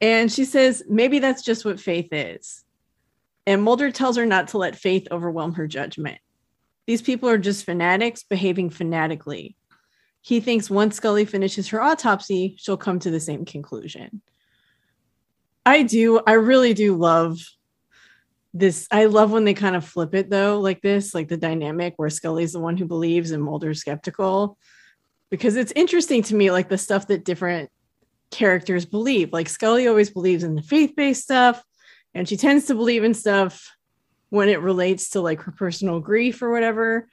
And she says, maybe that's just what faith is. And Mulder tells her not to let faith overwhelm her judgment. These people are just fanatics behaving fanatically. He thinks once Scully finishes her autopsy, she'll come to the same conclusion. I do, I really do love this. I love when they kind of flip it though, like this, like the dynamic where Scully's the one who believes and Mulder's skeptical. Because it's interesting to me, like the stuff that different characters believe. Like Scully always believes in the faith-based stuff, and she tends to believe in stuff when it relates to like her personal grief or whatever.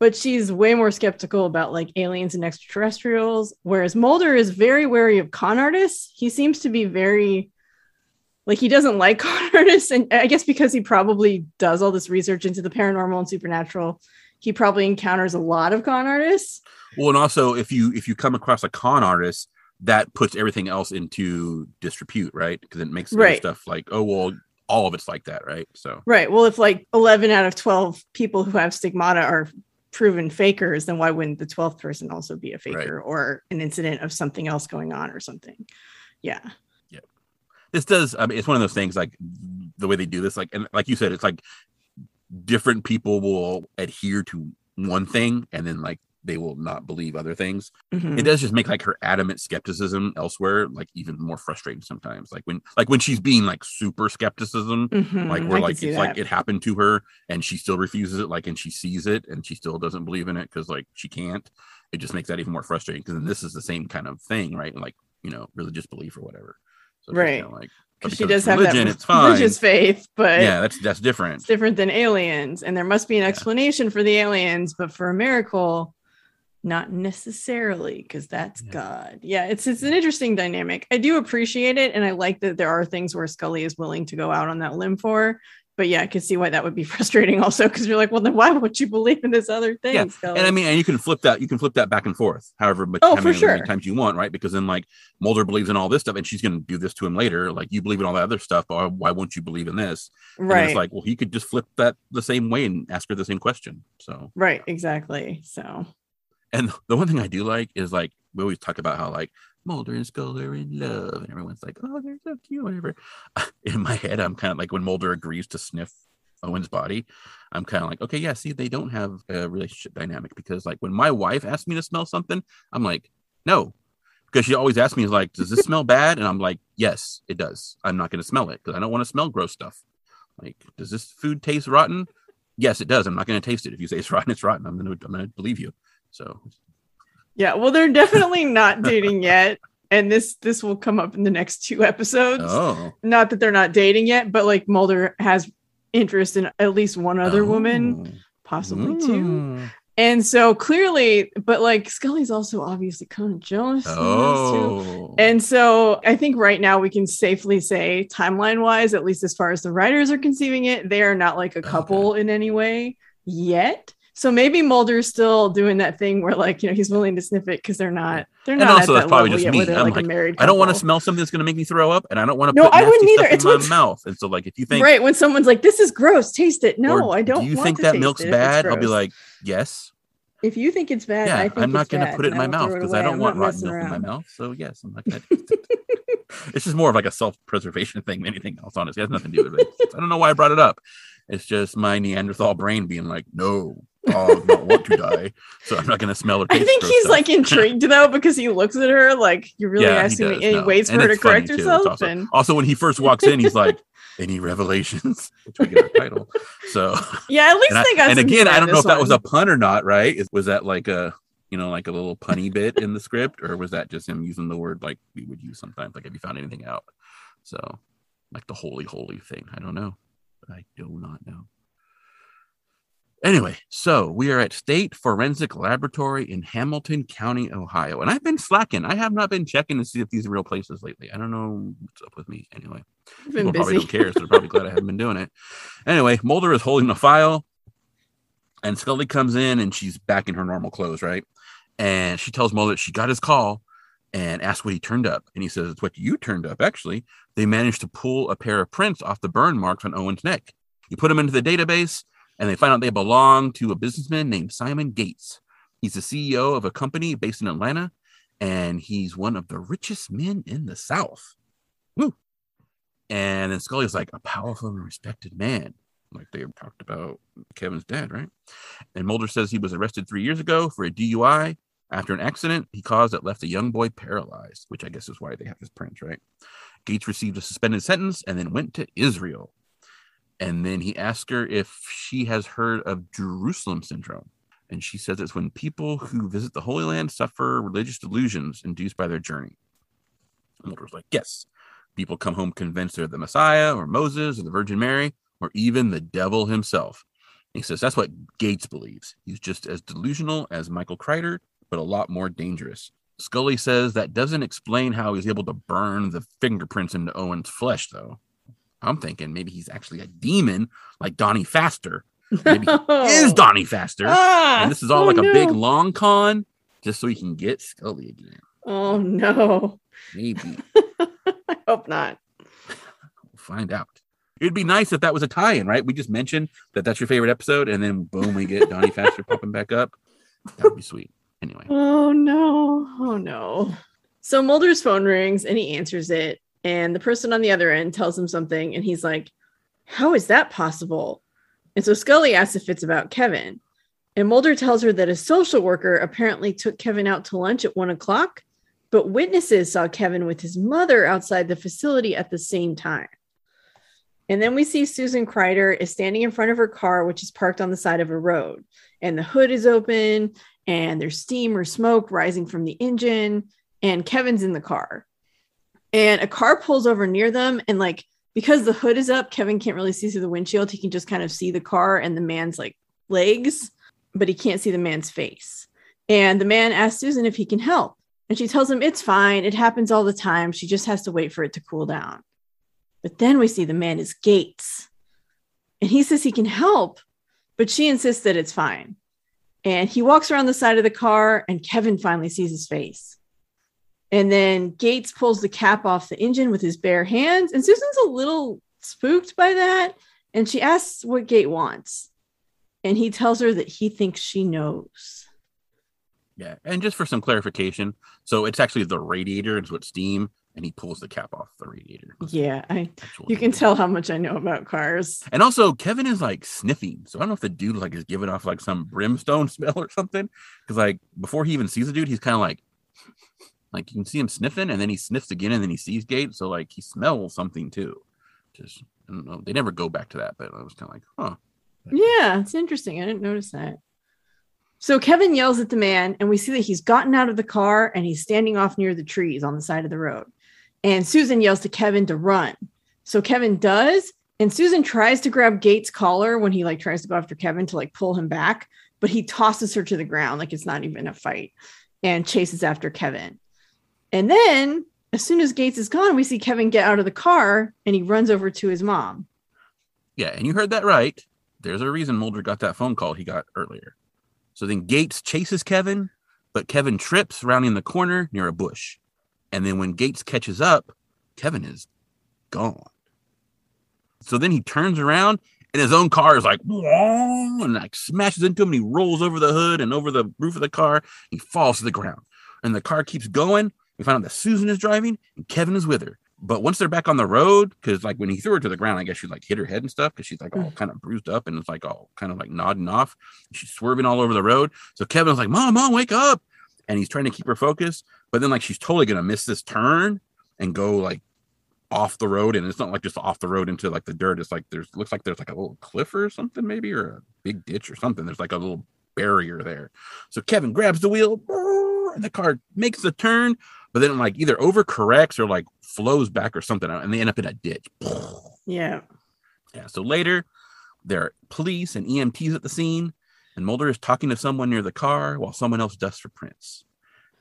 But she's way more skeptical about like aliens and extraterrestrials. Whereas Mulder is very wary of con artists. He seems to be very like he doesn't like con artists, and I guess because he probably does all this research into the paranormal and supernatural, he probably encounters a lot of con artists. Well, and also if you if you come across a con artist, that puts everything else into disrepute, right? Because it makes Right. stuff like, oh well, all of it's like that, right? So Right. Well, if like 11 out of 12 people who have stigmata are proven fakers, then why wouldn't the 12th person also be a faker or an incident of something else going on or something? Yeah. Yeah. this does. I mean, it's one of those things like the way they do this, like and like you said, it's like different people will adhere to one thing and then like they will not believe other things. Mhm. It does just make like her adamant skepticism elsewhere like even more frustrating sometimes. Like when like when she's being like super skepticism, Mhm. like I where can like it's that. like it happened to her and she still refuses it like and she sees it and she still doesn't believe in it because like she can't it just makes that even more frustrating because then this is the same kind of thing right like you know religious belief or whatever so Right. like because she does it's have that religion, it's fine. religious faith, but yeah that's that's different it's different than aliens. And there must be an explanation for the aliens, but for a miracle, not necessarily, because that's Yeah. God. Yeah, it's it's an interesting dynamic. I do appreciate it, and I like that there are things where Scully is willing to go out on that limb for. but yeah, I can see why that would be frustrating also because you're like, well, then why won't you believe in this other thing? Yeah, Scully? And I mean, and you can flip that. You can flip that back and forth, however much Oh, how many, how many times you want, right? Because then, like Mulder believes in all this stuff, and she's going to do this to him later. Like you believe in all that other stuff, but why won't you believe in this? And right, it's like, well, he could just flip that the same way and ask her the same question. So, right, exactly. So and the one thing I do like is like we always talk about how like Mulder and Scully are in love, and everyone's like, oh, they're so cute, whatever. In my head, I'm kind of like when Mulder agrees to sniff Owen's body, I'm kind of like, okay, yeah, see, they don't have a relationship dynamic because like when my wife asks me to smell something, I'm like, no, because she always asks me like, does this smell bad? And I'm like, yes, it does. I'm not going to smell it because I don't want to smell gross stuff. Like, does this food taste rotten? Yes, it does. I'm not going to taste it. If you say it's rotten, it's rotten. I'm going to I'm going to believe you. So yeah, well, they're definitely not dating yet, and this this will come up in the next two episodes. Oh, Not that they're not dating yet, but like Mulder has interest in at least one other woman, possibly two. Mm. And so clearly, but like Scully's also obviously kind of jealous. Oh, And so I think right now we can safely say, timeline wise, at least as far as the writers are conceiving it, they are not like a Okay. couple in any way yet. So maybe Mulder's still doing that thing where like, you know, he's willing to sniff it because they're not, they're And not also, at that's that probably just me. I'm like, like, a married I don't want to smell something that's going to make me throw up, and I don't want to No, put I wouldn't either. in It's my mouth. And so, like, if you think, right. When someone's like, this is gross, taste it. No, I don't Do you think that milk's it if it's bad? I'll be like, yes. if you think it's bad, I Yeah, think I'm not going to put it in my mouth because I don't I'm want rotten milk in my mouth. So yes, I'm not going to. Taste it. It's just more of like a self-preservation thing than anything else. Honestly, it has nothing to do with it. I don't know why I brought it up. It's just my Neanderthal brain being like, no, dog not want to die, so I'm not going to smell or I think he's stuff. like intrigued though because he looks at her like you're really Yeah, he asking does, me, and he waits And for her to correct too. Herself. also, and also, when he first walks in, he's like, "Any revelations?" Which we get our title. So, yeah, at least and, I- they got. and again, I don't know this if that was a pun or not. Right? Was that like a you know like a little punny bit in the script, or was that just him using the word like we would use sometimes? Like, have you found anything out? So, like the holy holy thing. I don't know. I do not know. Anyway, so we are at State Forensic Laboratory in Hamilton County, Ohio. And I've been slacking. I have not been checking to see if these are real places lately. I don't know what's up with me. Anyway, people probably busy. don't care, so they're probably glad I haven't been doing it. Anyway, Mulder is holding the file, and Scully comes in and she's back in her normal clothes, right? And she tells Mulder that she got his call and asked what he turned up. And he says, It's what you turned up, actually. They managed to pull a pair of prints off the burn marks on Owen's neck. You put them into the database, and they find out they belong to a businessman named Simon Gates. He's the CEO of a company based in Atlanta, and he's one of the richest men in the South. Woo. And then Scully's like a powerful and respected man, like they talked about Kevin's dad, right? And Mulder says he was arrested three years ago for a DUI after an accident he caused that left a young boy paralyzed, which I guess is why they have his prints, right? Gates received a suspended sentence and then went to Israel. And then he asks her if she has heard of Jerusalem syndrome. And she says it's when people who visit the Holy Land suffer religious delusions induced by their journey. And Mulder's like, yes. People come home convinced they're the Messiah or Moses or the Virgin Mary or even the devil himself. He says that's what Gates believes. He's just as delusional as Michael Kryder, but a lot more dangerous. Scully says that doesn't explain how he's able to burn the fingerprints into Owen's flesh, though. I'm thinking maybe he's actually a demon like Donnie Pfaster. Maybe he is Donnie Pfaster. Ah, and this is all oh like a big long con just so he can get Scully again. Oh no, Maybe. I hope not. We'll find out. It'd be nice if that was a tie-in, right? We just mentioned that that's your favorite episode, and then boom, we get Donnie Pfaster popping back up. That would be sweet. Anyway, Oh no, oh no. So Mulder's phone rings and he answers it, and the person on the other end tells him something, and he's like, "How is that possible?" And so Scully asks if it's about Kevin, and Mulder tells her that a social worker apparently took Kevin out to lunch at one o'clock, but witnesses saw Kevin with his mother outside the facility at the same time. And then we see Susan Kryder is standing in front of her car, which is parked on the side of a road, and the hood is open, and there's steam or smoke rising from the engine, and Kevin's in the car. And a car pulls over near them, and like because the hood is up, Kevin can't really see through the windshield. He can just kind of see the car and the man's like legs, but he can't see the man's face. And the man asks Susan if he can help. And she tells him it's fine. It happens all the time. She just has to wait for it to cool down. But then we see the man is Gates. And he says he can help, but she insists that it's fine. And he walks around the side of the car, and Kevin finally sees his face. And then Gates pulls the cap off the engine with his bare hands. And Susan's a little spooked by that. And she asks what Gate wants. And he tells her that he thinks she knows. Yeah. And just for some clarification, so it's actually the radiator, it's what steam, and he pulls the cap off the radiator. Yeah, I you can tell how much I know about cars. And also Kevin is like sniffing. So I don't know if the dude like is giving off like some brimstone smell or something. Cause like before he even sees the dude, he's kind of like like you can see him sniffing and then he sniffs again and then he sees Gate. So like he smells something too. Just I don't know. They never go back to that, but I was kind of like, huh. Yeah, it's interesting. I didn't notice that. So Kevin yells at the man, and we see that he's gotten out of the car and he's standing off near the trees on the side of the road. And Susan yells to Kevin to run. So Kevin does, and Susan tries to grab Gates' collar when he like tries to go after Kevin to like pull him back, but he tosses her to the ground like it's not even a fight and chases after Kevin. And then as soon as Gates is gone, we see Kevin get out of the car and he runs over to his mom. Yeah, and you heard that right. There's a reason Mulder got that phone call he got earlier. So then Gates chases Kevin, but Kevin trips rounding the corner near a bush. And then when Gates catches up, Kevin is gone. So then he turns around and his own car is like, and like smashes into him and he rolls over the hood and over the roof of the car. He falls to the ground. And the car keeps going. We find out that Susan is driving and Kevin is with her. But once they're back on the road, because like when he threw her to the ground, I guess she like hit her head and stuff because she's like all mm. kind of bruised up and it's like all kind of like nodding off. She's swerving all over the road. So Kevin's like, Mom, Mom, wake up. And he's trying to keep her focused. But then like she's totally gonna miss this turn and go like off the road. And it's not like just off the road into like the dirt. It's like there's looks like there's like a little cliff or something, maybe, or a big ditch or something. There's like a little barrier there. So Kevin grabs the wheel and the car makes the turn, but then like either overcorrects or like flows back or something, and they end up in a ditch. Yeah. Yeah. So later, there are police and EMTs at the scene, and Mulder is talking to someone near the car while someone else dusts for prints.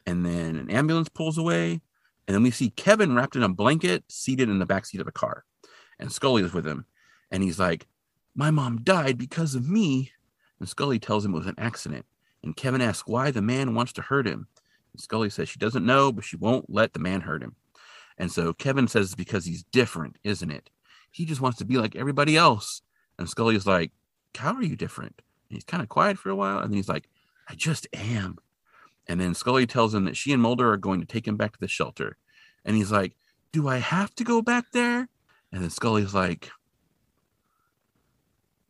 And then an ambulance pulls away, and then we see Kevin wrapped in a blanket, seated in the back seat of a car, and Scully is with him, and he's like, "My mom died because of me," and Scully tells him it was an accident. And Kevin asks why the man wants to hurt him. Scully says she doesn't know, but she won't let the man hurt him. And so Kevin says it's because he's different, isn't it? He just wants to be like everybody else. And Scully's like, How are you different? And he's kind of quiet for a while. And then he's like, I just am. And then Scully tells him that she and Mulder are going to take him back to the shelter. And he's like, Do I have to go back there? And then Scully's like,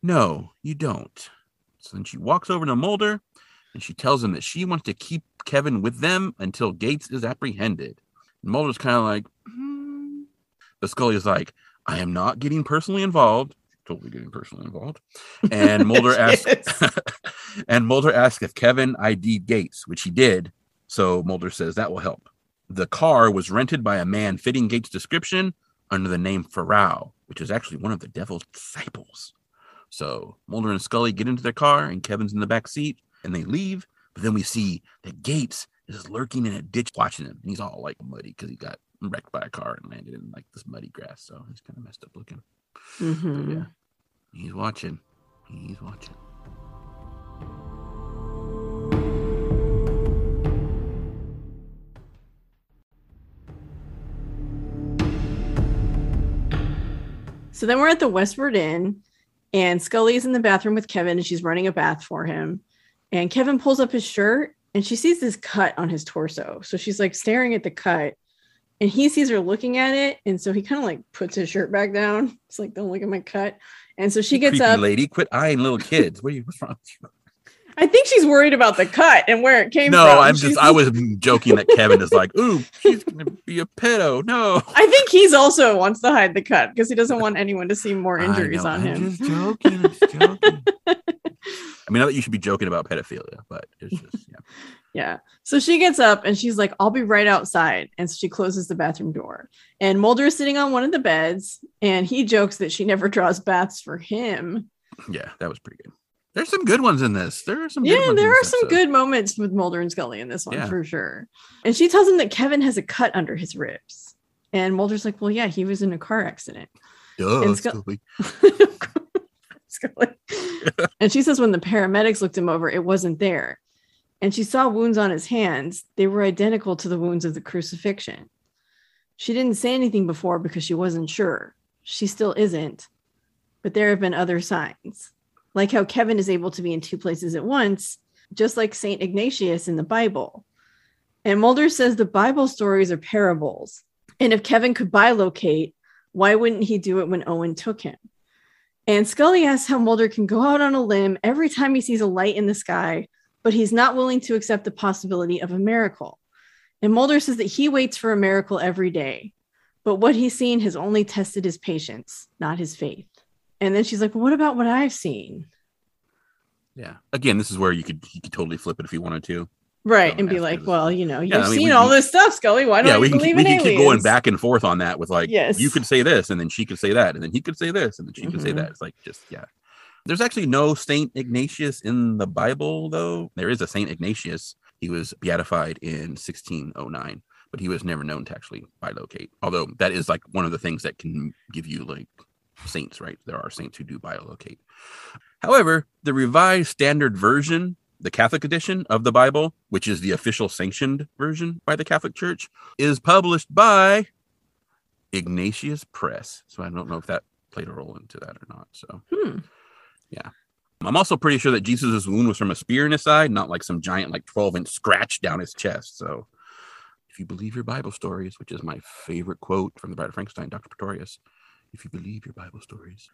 No, you don't. So then she walks over to Mulder and she tells him that she wants to keep Kevin with them until Gates is apprehended. And Mulder's kind of like, hmm. but Scully is like, I am not getting personally involved. Totally getting personally involved. And Mulder asks, and Mulder asks if Kevin ID'd Gates, which he did. So Mulder says that will help. The car was rented by a man fitting Gates' description under the name Farrow, which is actually one of the devil's disciples. So Mulder and Scully get into their car, and Kevin's in the back seat, and they leave. But then we see that Gates is lurking in a ditch watching him, and he's all like muddy because he got wrecked by a car and landed in like this muddy grass. So he's kind of messed up looking. Mm-hmm. Yeah, he's watching. He's watching. So then we're at the Westward Inn, and Scully's in the bathroom with Kevin, and she's running a bath for him. And Kevin pulls up his shirt, and she sees this cut on his torso. So she's like staring at the cut, and he sees her looking at it, and so he kind of like puts his shirt back down. It's like, "Don't look at my cut." And so she gets Creepy up. lady, quit eyeing little kids. What are you? What's wrong with you? I think she's worried about the cut and where it came No, from. I'm She's- just. I was joking that Kevin is like, "Ooh, she's gonna be a pedo." No, I think he's also wants to hide the cut because he doesn't want anyone to see more I injuries know, on I'm him. Just joking. I'm just joking. I mean, not that you should be joking about pedophilia, but it's just yeah. Yeah. So she gets up and she's like, I'll be right outside. And so she closes the bathroom door. And Mulder is sitting on one of the beds and he jokes that she never draws baths for him. Yeah, that was pretty good. There's some good ones in this. There are some. good Yeah, there are some episode. good moments with Mulder and Scully in this one Yeah. for sure. And she tells him that Kevin has a cut under his ribs. And Mulder's like, Well, yeah, he was in a car accident. Duh, and Scu- Scully. Scully. and she says when the paramedics looked him over, it wasn't there. And she saw wounds on his hands. They were identical to the wounds of the crucifixion. She didn't say anything before because she wasn't sure. She still isn't. But there have been other signs. Like how Kevin is able to be in two places at once, just like St. Ignatius in the Bible. And Mulder says the Bible stories are parables. And if Kevin could bilocate, why wouldn't he do it when Owen took him? And Scully asks how Mulder can go out on a limb every time he sees a light in the sky, but he's not willing to accept the possibility of a miracle. And Mulder says that he waits for a miracle every day, but what he's seen has only tested his patience, not his faith. And then she's like, well, "What about what I've seen?" Yeah. Again, this is where you could you could totally flip it if you wanted to. Right, and be like. "Well, you know, you've Yeah, I mean, seen we- all we- this stuff, Scully. Why don't yeah, you we can believe we in can aliens?" keep going back and forth on that with like Yes. you could say this and then she could say that and then he could say this and then she could say Mhm. that. It's like just yeah. There's actually no Saint Ignatius in the Bible though. There is a Saint Ignatius. He was beatified in 1609, but he was never known to actually bilocate. Although that is like one of the things that can give you like saints, right? There are saints who do bilocate. However, the revised standard version, the Catholic edition of the Bible, which is the official sanctioned version by the Catholic Church, is published by Ignatius Press. So I don't know if that played a role into that or not. So Hmm. I'm also pretty sure that Jesus' wound was from a spear in his side, not like some giant, like 12 inch scratch down his chest. So if you believe your Bible stories, which is my favorite quote from the Bride of Frankenstein, Dr. Pretorius, if you believe your Bible stories.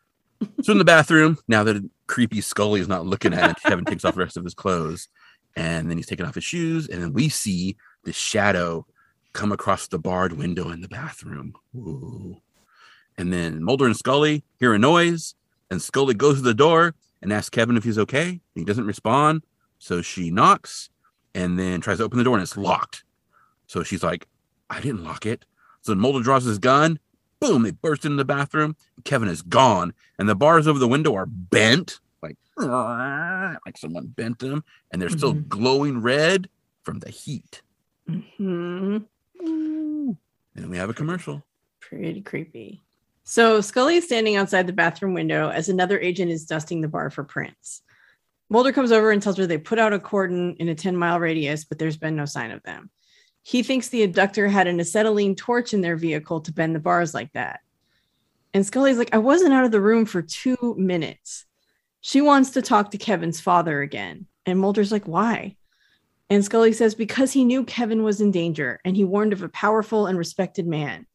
so in the bathroom, now that creepy Scully is not looking at it, Kevin takes off the rest of his clothes and then he's taking off his shoes. And then we see the shadow come across the barred window in the bathroom. Ooh. And then Mulder and Scully hear a noise, and Scully goes to the door and asks Kevin if he's okay. He doesn't respond. So she knocks and then tries to open the door and it's locked. So she's like, I didn't lock it. So Mulder draws his gun. Boom, they burst into the bathroom. Kevin is gone. And the bars over the window are bent, like, like someone bent them. And they're still Mhm. glowing red from the heat. Mhm. And we have a commercial. Pretty creepy. So Scully is standing outside the bathroom window as another agent is dusting the bar for prints. Mulder comes over and tells her they put out a cordon in a 10 mile radius, but there's been no sign of them. He thinks the abductor had an acetylene torch in their vehicle to bend the bars like that. And Scully's like, I wasn't out of the room for two minutes. She wants to talk to Kevin's father again. And Mulder's like, why? And Scully says, because he knew Kevin was in danger and he warned of a powerful and respected man.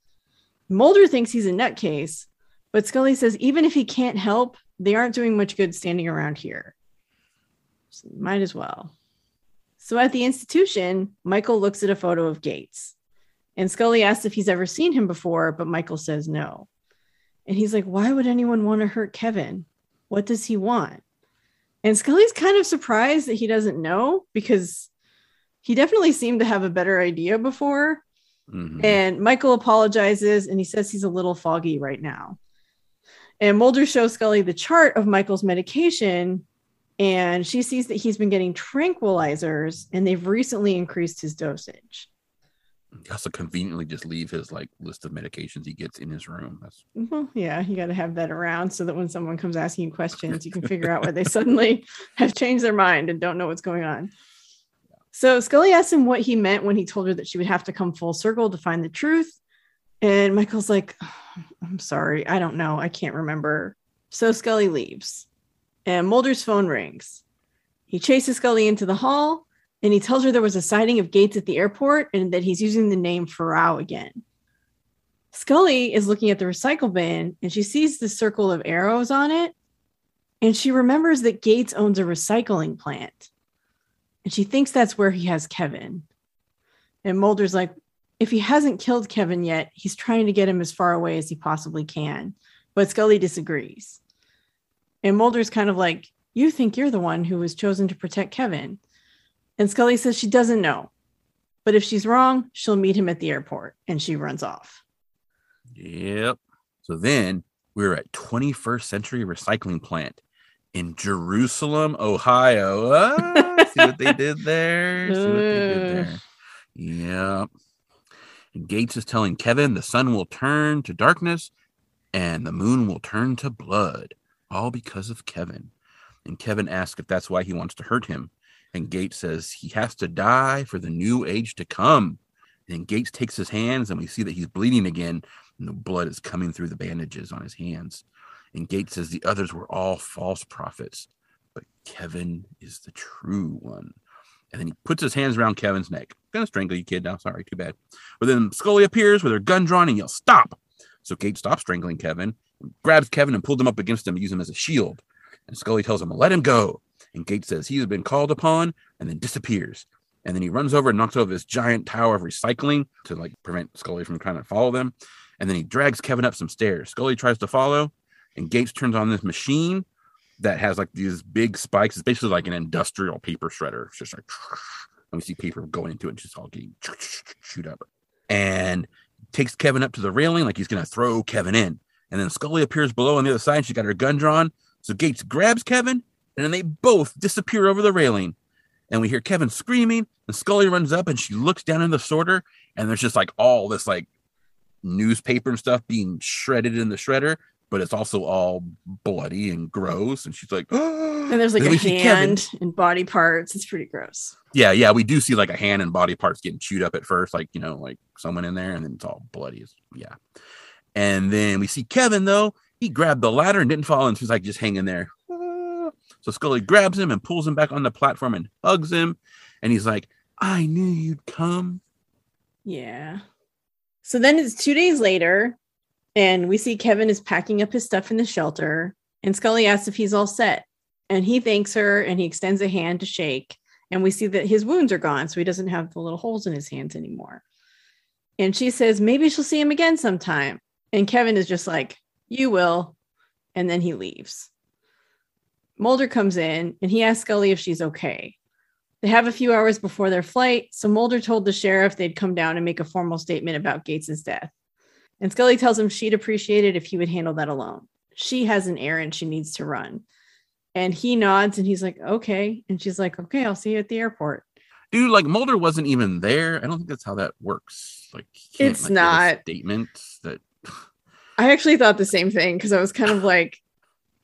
Mulder thinks he's a nutcase, but Scully says even if he can't help, they aren't doing much good standing around here. So might as well. So at the institution, Michael looks at a photo of Gates. And Scully asks if he's ever seen him before, but Michael says no. And he's like, Why would anyone want to hurt Kevin? What does he want? And Scully's kind of surprised that he doesn't know because he definitely seemed to have a better idea before. Mhm. And Michael apologizes and he says he's a little foggy right now. And Mulder shows Scully the chart of Michael's medication, and she sees that he's been getting tranquilizers and they've recently increased his dosage. He also conveniently just leave his like list of medications he gets in his room. That's Well, yeah, you got to have that around so that when someone comes asking you questions, you can figure out where they suddenly have changed their mind and don't know what's going on. So Scully asks him what he meant when he told her that she would have to come full circle to find the truth. And Michael's like, "Oh, I'm sorry. I don't know. I can't remember. So Scully leaves and Mulder's phone rings. He chases Scully into the hall and he tells her there was a sighting of Gates at the airport and that he's using the name Farrow again. Scully is looking at the recycle bin and she sees the circle of arrows on it. And she remembers that Gates owns a recycling plant. And she thinks that's where he has Kevin. And Mulder's like, if he hasn't killed Kevin yet, he's trying to get him as far away as he possibly can. But Scully disagrees. And Mulder's kind of like, You think you're the one who was chosen to protect Kevin. And Scully says she doesn't know. But if she's wrong, she'll meet him at the airport. And she runs off. Yep. So then we're at 21st Century Recycling Plant in Jerusalem, Ohio. Ah, see what they did there? See what they did there? Yep. And Gates is telling Kevin the sun will turn to darkness and the moon will turn to blood. All because of Kevin. And Kevin asks if that's why he wants to hurt him. And Gates says he has to die for the new age to come. And Gates takes his hands, and we see that he's bleeding again, and the blood is coming through the bandages on his hands. And Gates says the others were all false prophets, but Kevin is the true one. And then he puts his hands around Kevin's neck. Gonna strangle you, kid. Now, sorry, too bad. But then Scully appears with her gun drawn and yells, "Stop!" So Gates stops strangling Kevin, grabs Kevin and pulls him up against him, use him as a shield. And Scully tells him, "Let him go." And Gates says he has been called upon, and then disappears. And then he runs over and knocks over this giant tower of recycling to like prevent Scully from trying to follow them. And then he drags Kevin up some stairs. Scully tries to follow, and Gates turns on this machine that has like these big spikes. It's basically like an industrial paper shredder. It's just like, and we see paper going into it, and just all getting shoot up. And takes Kevin up to the railing like he's gonna throw Kevin in. And then Scully appears below on the other side. She's got her gun drawn. So Gates grabs Kevin, and then they both disappear over the railing. And we hear Kevin screaming, and Scully runs up and she looks down in the sorter, and there's just like all this like newspaper and stuff being shredded in the shredder, but it's also all bloody and gross. And she's like, And there's like Then a we see Kevin. hand and body parts. It's pretty gross. yeah, yeah, we do see like a hand and body parts getting chewed up at first, like you know, like someone in there, and then it's all bloody. Yeah, and then we see Kevin though he grabbed the ladder and didn't fall, and she's like just hanging there. Ah. So Scully grabs him and pulls him back on the platform and hugs him, and he's like, "I knew you'd come." Yeah. So then it's two days later, and we see Kevin is packing up his stuff in the shelter, and Scully asks if he's all set. And he thanks her and he extends a hand to shake. And we see that his wounds are gone, so he doesn't have the little holes in his hands anymore. And she says, maybe she'll see him again sometime. And Kevin is just like, you will. And then he leaves. Mulder comes in and he asks Scully if she's okay. They have a few hours before their flight, so Mulder told the sheriff they'd come down and make a formal statement about Gates's death. And Scully tells him she'd appreciate it if he would handle that alone. She has an errand she needs to run. And he nods and he's like, okay. And she's like, okay, I'll see you at the airport. Dude, like Mulder wasn't even there. I don't think that's how that works. Like, It's like, not. statement that. I actually thought the same thing because I was kind of like,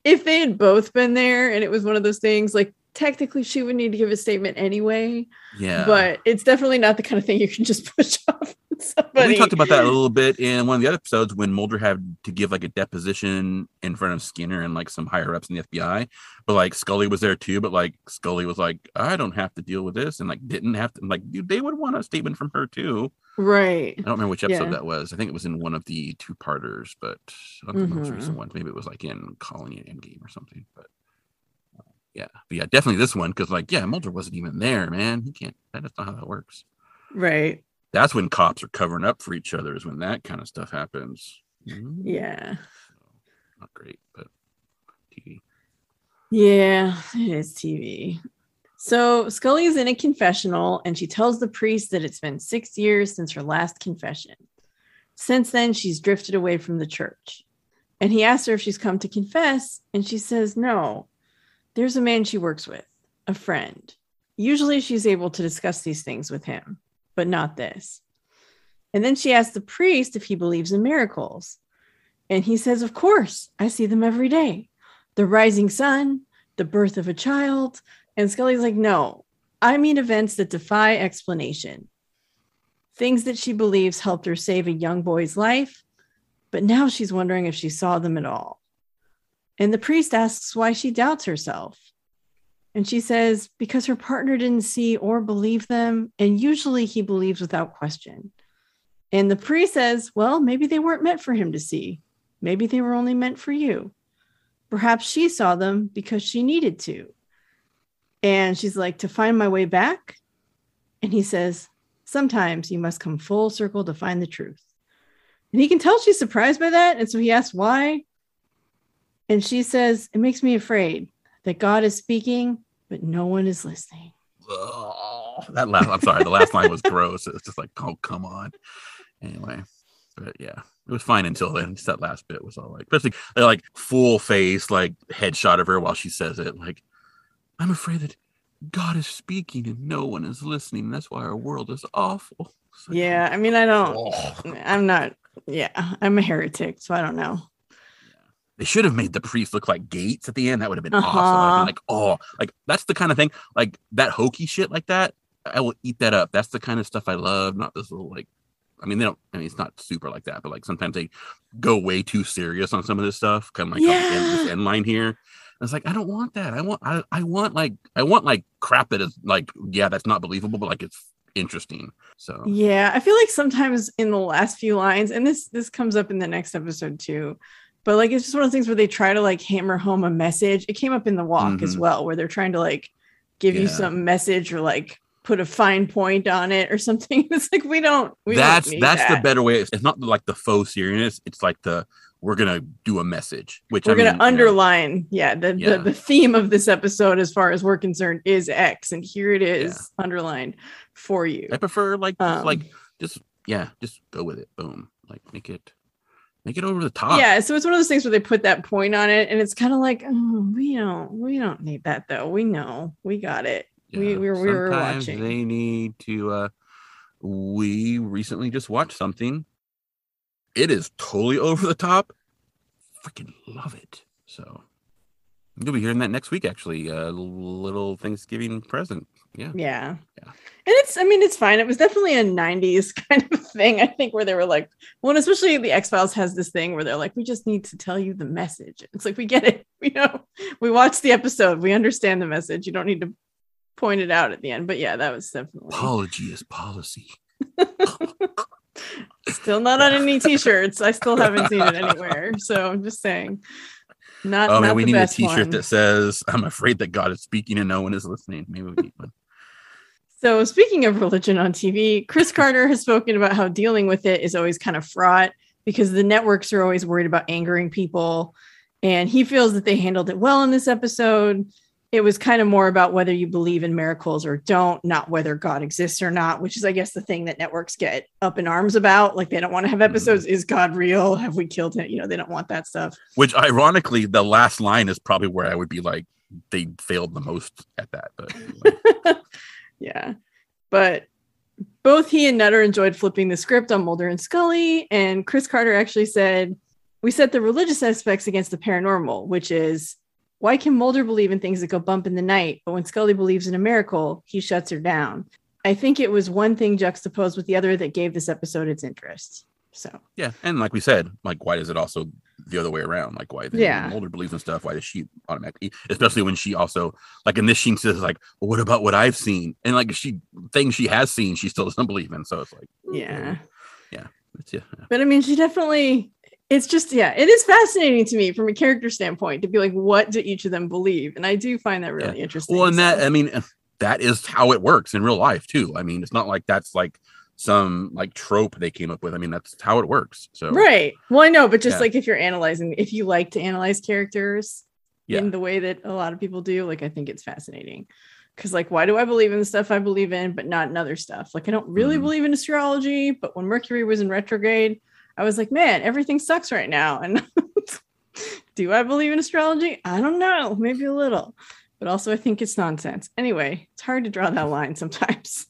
if they had both been there and it was one of those things, like technically she would need to give a statement anyway, Yeah, but it's definitely not the kind of thing you can just push off somebody. Well, we talked about that a little bit in one of the other episodes when Mulder had to give like a deposition in front of Skinner and like some higher ups in the FBI. But like Scully was there too, but like Scully was like, I don't have to deal with this, and like didn't have to. Like, dude, they would want a statement from her too. Right. I don't remember which episode Yeah. that was. I think it was in one of the two parters, but I don't think the most recent ones. Maybe it was like in Colony and Endgame or something. But uh, yeah, but yeah, definitely this one because like yeah, Mulder wasn't even there, man. He can't. That's not how that works Right. that's when cops are covering up for each other is when that kind of stuff happens Mm, Yeah. not great but tv Yeah, it is TV. So Scully is in a confessional and she tells the priest that it's been six years since her last confession. Since then, she's drifted away from the church. And he asks her if she's come to confess, and she says no. There's a man she works with, a friend. Usually she's able to discuss these things with him, but not this. And then she asks the priest if he believes in miracles. And he says, Of course, I see them every day the rising sun, the birth of a child. And Scully's like, no, I mean events that defy explanation. Things that she believes helped her save a young boy's life, but now she's wondering if she saw them at all. And the priest asks why she doubts herself. And she says, because her partner didn't see or believe them, and usually he believes without question. And the priest says, well, maybe they weren't meant for him to see. Maybe they were only meant for you. Perhaps she saw them because she needed to. And she's like, to find my way back. And he says, sometimes you must come full circle to find the truth. And he can tell she's surprised by that. And so he asks why. And she says, it makes me afraid that God is speaking, but no one is listening. Ugh, that last i'm sorry the last line was gross it's just like oh come on anyway but yeah it was fine until then just that last bit was all like especially like full face like headshot of her while she says it like i'm afraid that god is speaking and no one is listening that's why our world is awful like, Yeah. I mean, I don't, oh. I'm not, yeah, I'm a heretic. So I don't know. They should have made the priest look like Gates at the end. That would have been Uh-huh. awesome. I'd like, oh, like that's the kind of thing, like that hokey shit like that. I will eat that up. That's the kind of stuff I love. Not this little like, I mean, they don't. I mean, it's not super like that, but like sometimes they go way too serious on some of this stuff. Kind of like on the end, this end line here. And it's like I don't want that. I want I, I want like I want like crap that is like yeah that's not believable, but like it's interesting. So Yeah, I feel like sometimes in the last few lines, and this this comes up in the next episode too, but like it's just one of the things where they try to like hammer home a message. It came up in the walk as Mhm. well, where they're trying to like give you some message or like put a fine point on it or something. It's like we don't. We that's don't need that's the better way. It's, it's not like the faux seriousness. It's like the we're gonna do a message, which We're I gonna you know, underline, yeah, the, Yeah. the the theme of this episode, as far as we're concerned, is X, and here it is underlined for you. I prefer like just, Um, like just yeah, just go with it. Boom, like make it make it over the top. yeah so it's one of those things where they put that point on it and it's kind of like oh, we don't we don't need that though we know we got it we- Yeah, we were- we were watching. They need to. uh We recently just watched something. It is totally over the top. Freaking love it. So you'll be hearing that next week. Actually, uh, a little Thanksgiving present. Yeah. yeah Yeah. and it's i mean it's fine it was definitely a 90s kind of thing i think where they were like well and especially the x-files has this thing where they're like we just need to tell you the message it's like we get it we know we watched the episode we understand the message you don't need to point it out at the end but yeah that was definitely Apology is policy. still not on any t-shirts i still haven't seen it anywhere so i'm just saying not, Oh not man, we the need a T-shirt one. that says "I'm afraid that God is speaking and no one is listening." Maybe we need one. So, speaking of religion on TV, Chris Carter has spoken about how dealing with it is always kind of fraught because the networks are always worried about angering people. And he feels that they handled it well in this episode. It was kind of more about whether you believe in miracles or don't, not whether God exists or not, which is, I guess, the thing that networks get up in arms about. Like, they don't want to have mm-hmm. episodes Is God real? Have we killed him? You know, they don't want that stuff. Which, ironically, the last line is probably where I would be like, they failed the most at that. But anyway. Yeah. But both he and Nutter enjoyed flipping the script on Mulder and Scully. And Chris Carter actually said, We set the religious aspects against the paranormal, which is why can Mulder believe in things that go bump in the night? But when Scully believes in a miracle, he shuts her down. I think it was one thing juxtaposed with the other that gave this episode its interest. So, yeah, and like we said, like why does it also the other way around? Like why? Yeah. Mulder believes in stuff. Why does she automatically? Especially when she also like in this scene says like, well, what about what I've seen? And like she things she has seen, she still doesn't believe in. So it's like, yeah. it's, yeah, But I mean, she definitely, it's just, yeah, it is fascinating to me from a character standpoint to be like, what do each of them believe? And I do find that really interesting. Well, and that I mean, that is how it works in real life too. I mean, it's not like that's like some like trope they came up with. I mean, that's how it works. So right. Well, I know, but just Yeah. like if you're analyzing, if you like to analyze characters Yeah. in the way that a lot of people do, like, I think it's fascinating. Cause like, why do I believe in the stuff I believe in, but not in other stuff? Like, I don't really Mhm. believe in astrology, but when Mercury was in retrograde, I was like, man, everything sucks right now. And do I believe in astrology? I don't know, maybe a little, but also I think it's nonsense. Anyway, it's hard to draw that line sometimes.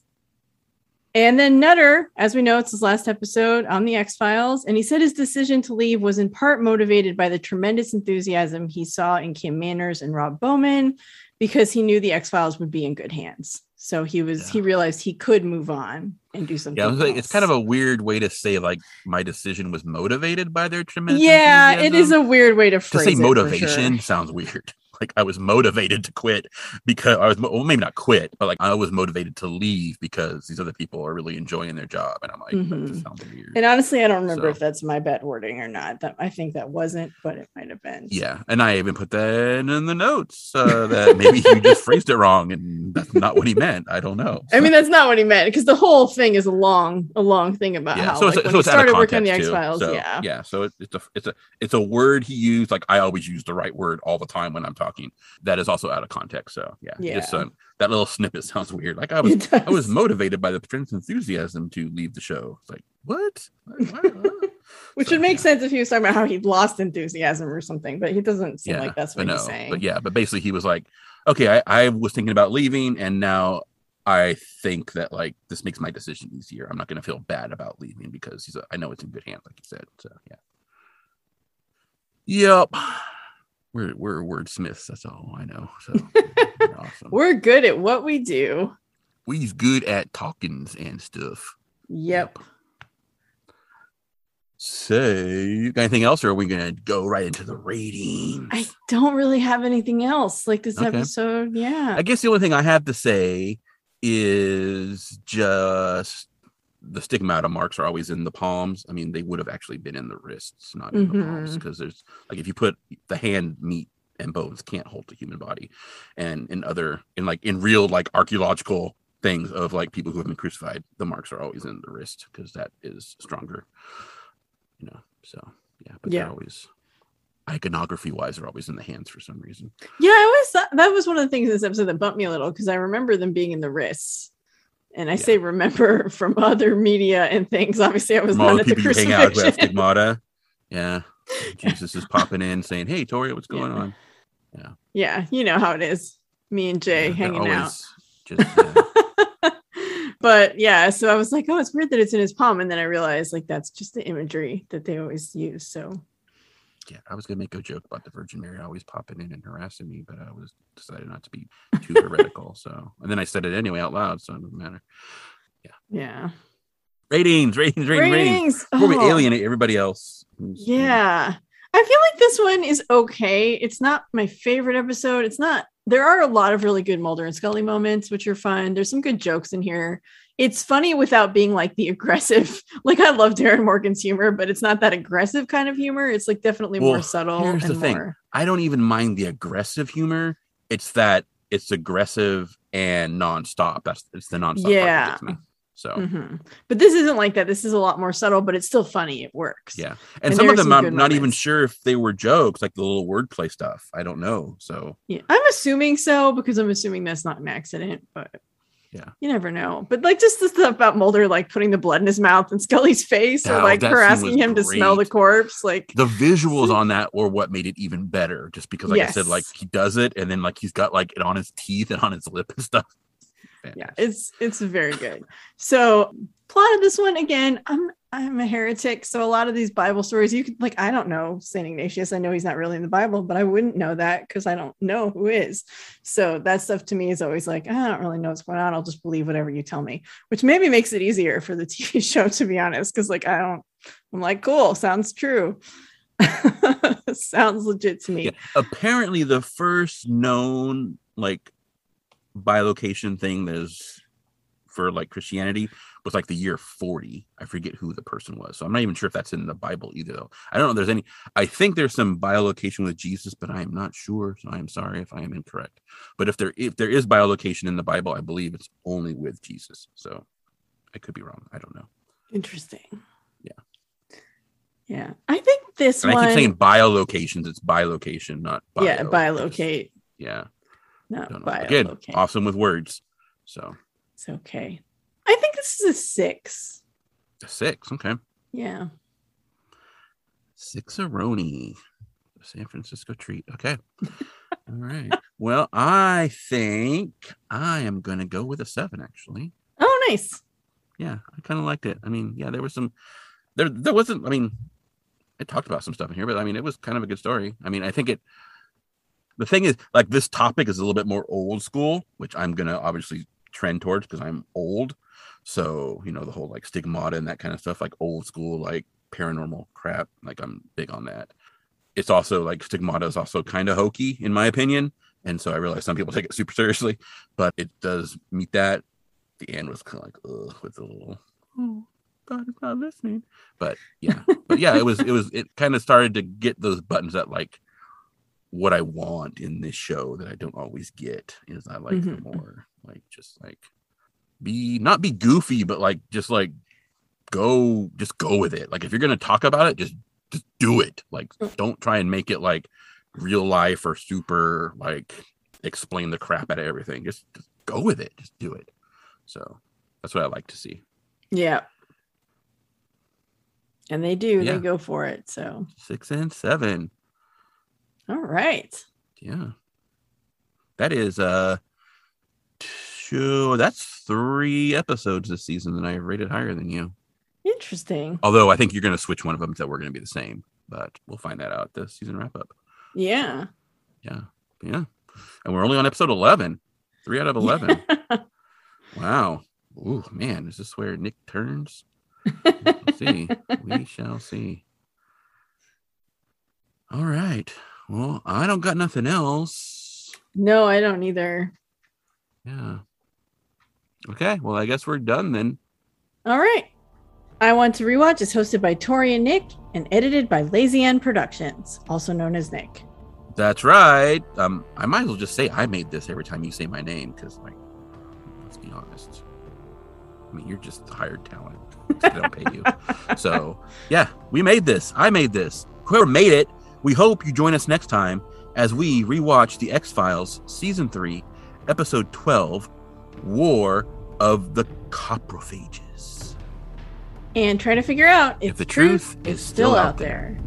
And then Nutter, as we know, it's his last episode on the X Files, and he said his decision to leave was in part motivated by the tremendous enthusiasm he saw in Kim Manners and Rob Bowman, because he knew the X Files would be in good hands. So he was Yeah. he realized he could move on and do something. Yeah, I like, it's kind of a weird way to say like my decision was motivated by their tremendous. yeah. It is a weird way to phrase. to say motivation sure. sounds weird. Like I was motivated to quit because I was well, maybe not quit, but like I was motivated to leave because these other people are really enjoying their job, and I'm like, that Mhm. just sounds weird. And honestly, I don't remember So- if that's my bad wording or not. That I think that wasn't, but it might have been. Yeah, and I even put that in the notes uh, that maybe he just phrased it wrong, and that's not what he meant. I don't know. I mean, that's not what he meant because the whole thing is a long, a long thing about yeah, how so it's, like, when so he it's out of started working on the X. Files. So, yeah. yeah. So it, it's a it's a it's a word he used. Like I always use the right word all the time when I'm talking. That is also out of context. So yeah, Yeah. Just um, that little snippet sounds weird. Like I was I was motivated by the friend's enthusiasm to leave the show. It's like? What? Which So, would make yeah. sense if he was talking about how he lost enthusiasm or something, but he doesn't seem Yeah, like that's what no, he's saying. but yeah, but basically he was like, okay, I, I was thinking about leaving, and now I think that like this makes my decision easier. I'm not going to feel bad about leaving because he's a, I know it's in good hands, like you said. So yeah. Yep. We're we're wordsmiths. That's all I know. So we're awesome. We're good at what we do. We's good at talkings and stuff. Yep. Say got anything else, or are we gonna go right into the ratings? I don't really have anything else. Like this Okay. episode, yeah. I guess the only thing I have to say is just the stigmata marks are always in the palms. I mean, they would have actually been in the wrists, not in the palms, mm-hmm. because there's like if you put the hand, meat, and bones can't hold the human body, and in other in like in real like archaeological things of like people who have been crucified, the marks are always in the wrist because that is stronger, you know. So yeah, but Yeah. they're always iconography wise, they're always in the hands for some reason. Yeah, I always thought that was one of the things in this episode that bumped me a little because I remember them being in the wrists. And I Yeah. say remember from other media and things. Obviously, I was all not the at the you hang out have stigmata. Yeah. Jesus is popping in saying, Hey, Tori, what's going Yeah. on? yeah, yeah, you know how it is. Me and Jay Yeah, hanging out. Just, but yeah, so I was like, oh, it's weird that it's in his palm. And then I realized like that's just the imagery that they always use. So yeah, I was going to make a joke about the Virgin Mary always popping in and harassing me, but I was decided not to be too heretical. So, and then I said it anyway out loud. So it doesn't matter. yeah. Ratings, ratings, ratings, ratings. Ratings. Before we Oh. alienate everybody else. Yeah. I feel like this one is okay. It's not my favorite episode. It's not, there are a lot of really good Mulder and Scully moments, which are fun. There's some good jokes in here. It's funny without being like the aggressive, like I love Darin Morgan's humor, but it's not that aggressive kind of humor. It's like definitely more subtle here's and the thing. more. I don't even mind the aggressive humor. It's that it's aggressive and nonstop. That's it's the nonstop Yeah. So Mhm. But this isn't like that. This is a lot more subtle, but it's still funny. It works. Yeah. And, And some of them some I'm not even sure if they were jokes, like the little wordplay stuff. I don't know. So Yeah, I'm assuming so because I'm assuming that's not an accident, but Yeah. you never know. But like just the stuff about Mulder, like putting the blood in his mouth and Scully's face, or Oh, like her asking him to smell the corpse, like the visuals on that were what made it even better. Just because, like I said, like he does it and then like he's got like it on his teeth and on his lip and stuff. Yeah, it's it's very good. So plot of this one again, I'm I'm a heretic, so a lot of these Bible stories, you could like I don't know Saint Ignatius. I know he's not really in the Bible, but I wouldn't know that because I don't know who is. So that stuff to me is always like I don't really know what's going on. I'll just believe whatever you tell me, which maybe makes it easier for the TV show to be honest. Because like I don't, I'm like cool, sounds true, sounds legit to me. Yeah. Apparently, the first known like bilocation thing that is for like Christianity was like the year 40. I forget who the person was. So I'm not even sure if that's in the Bible either though. I don't know there's any I think there's some bilocation with Jesus, but I am not sure. So I am sorry if I am incorrect. But if there if there is bilocation in the Bible, I believe it's only with Jesus. So I could be wrong. I don't know. Interesting. Yeah. Yeah, I think this And one. I keep saying biolocations, it's bilocation, not bio. yeah, bilocate, Yeah. Not Don't know. Again, bilocate. awesome with words. So It's okay. I think this is a six. a six. Okay. Yeah. Six-a-roni. San Francisco treat. Okay. All right. Well, I think I am going to go with a seven, actually. Oh, nice. Yeah, I kind of liked it. I mean, yeah, there was some, there, there wasn't, I mean, it talked about some stuff in here, but I mean, it was kind of a good story. I mean, I think it, the thing is, like, this topic is a little bit more old school, which I'm to obviously trend towards because I'm old. So, you know, the whole like stigmata and that kind of stuff, like old school, like paranormal crap, like I'm big on that. It's also like stigmata is also kind of hokey, in my opinion. And so I realize some people take it super seriously, but it does meet that. The end was kind of like, ugh, with the little, oh, God is not listening. But yeah, but yeah, it was, it was, it kind of started to get those buttons that like what I want in this show that I don't always get is I like Mhm. more like just like be not be goofy, but like just like go just go with it. Like if you're gonna talk about it, just just do it. Like don't try and make it like real life or super like explain the crap out of everything. Just just go with it. Just do it. So that's what I like to see. Yeah. And they do, Yeah. they go for it. So, Six and seven. All right. Yeah. That is uh two that's three episodes this season that I have rated higher than you. Interesting. Although I think you're gonna switch one of them that we're gonna be the same. but we'll find that out the season wrap up. Yeah. Yeah. Yeah. And we're only on episode 11. Three out of 11. wow. Ooh, man. Is this where Nick turns? We'll see. we shall see. All right. Well, I don't got nothing else. No, I don't either. Yeah. Okay. Well, I guess we're done then. All right. I Want to Rewatch is hosted by Tori and Nick and edited by Lazy Ann Productions, also known as Nick. That's right. Um, I might as well just say I made this every time you say my name because, like, let's be honest. I mean, you're just hired talent. They don't pay you. So, yeah, we made this. I made this. Whoever made it, we hope you join us next time as we rewatch The X Files Season 3, Episode 12 War of the Coprophages. And try to figure out if, If the truth is still out there.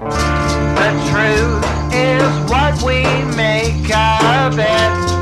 The truth is what we make of it.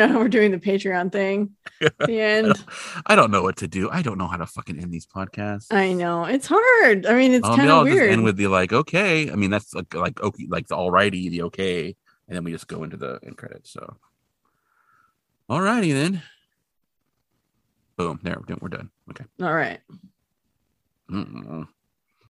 Bye. Oh no, no, we're doing the Patreon thing. The end. I don't know what to do. I don't know how to fucking end these podcasts. I know it's hard. I mean, it's Um, kind of just weird. end with the like, okay. I mean, that's like like okay, like the alrighty, the okay, and then we just go into the end credits. So, alrighty then. Boom. There, we're done. We're done. Okay. All right. Mm-mm.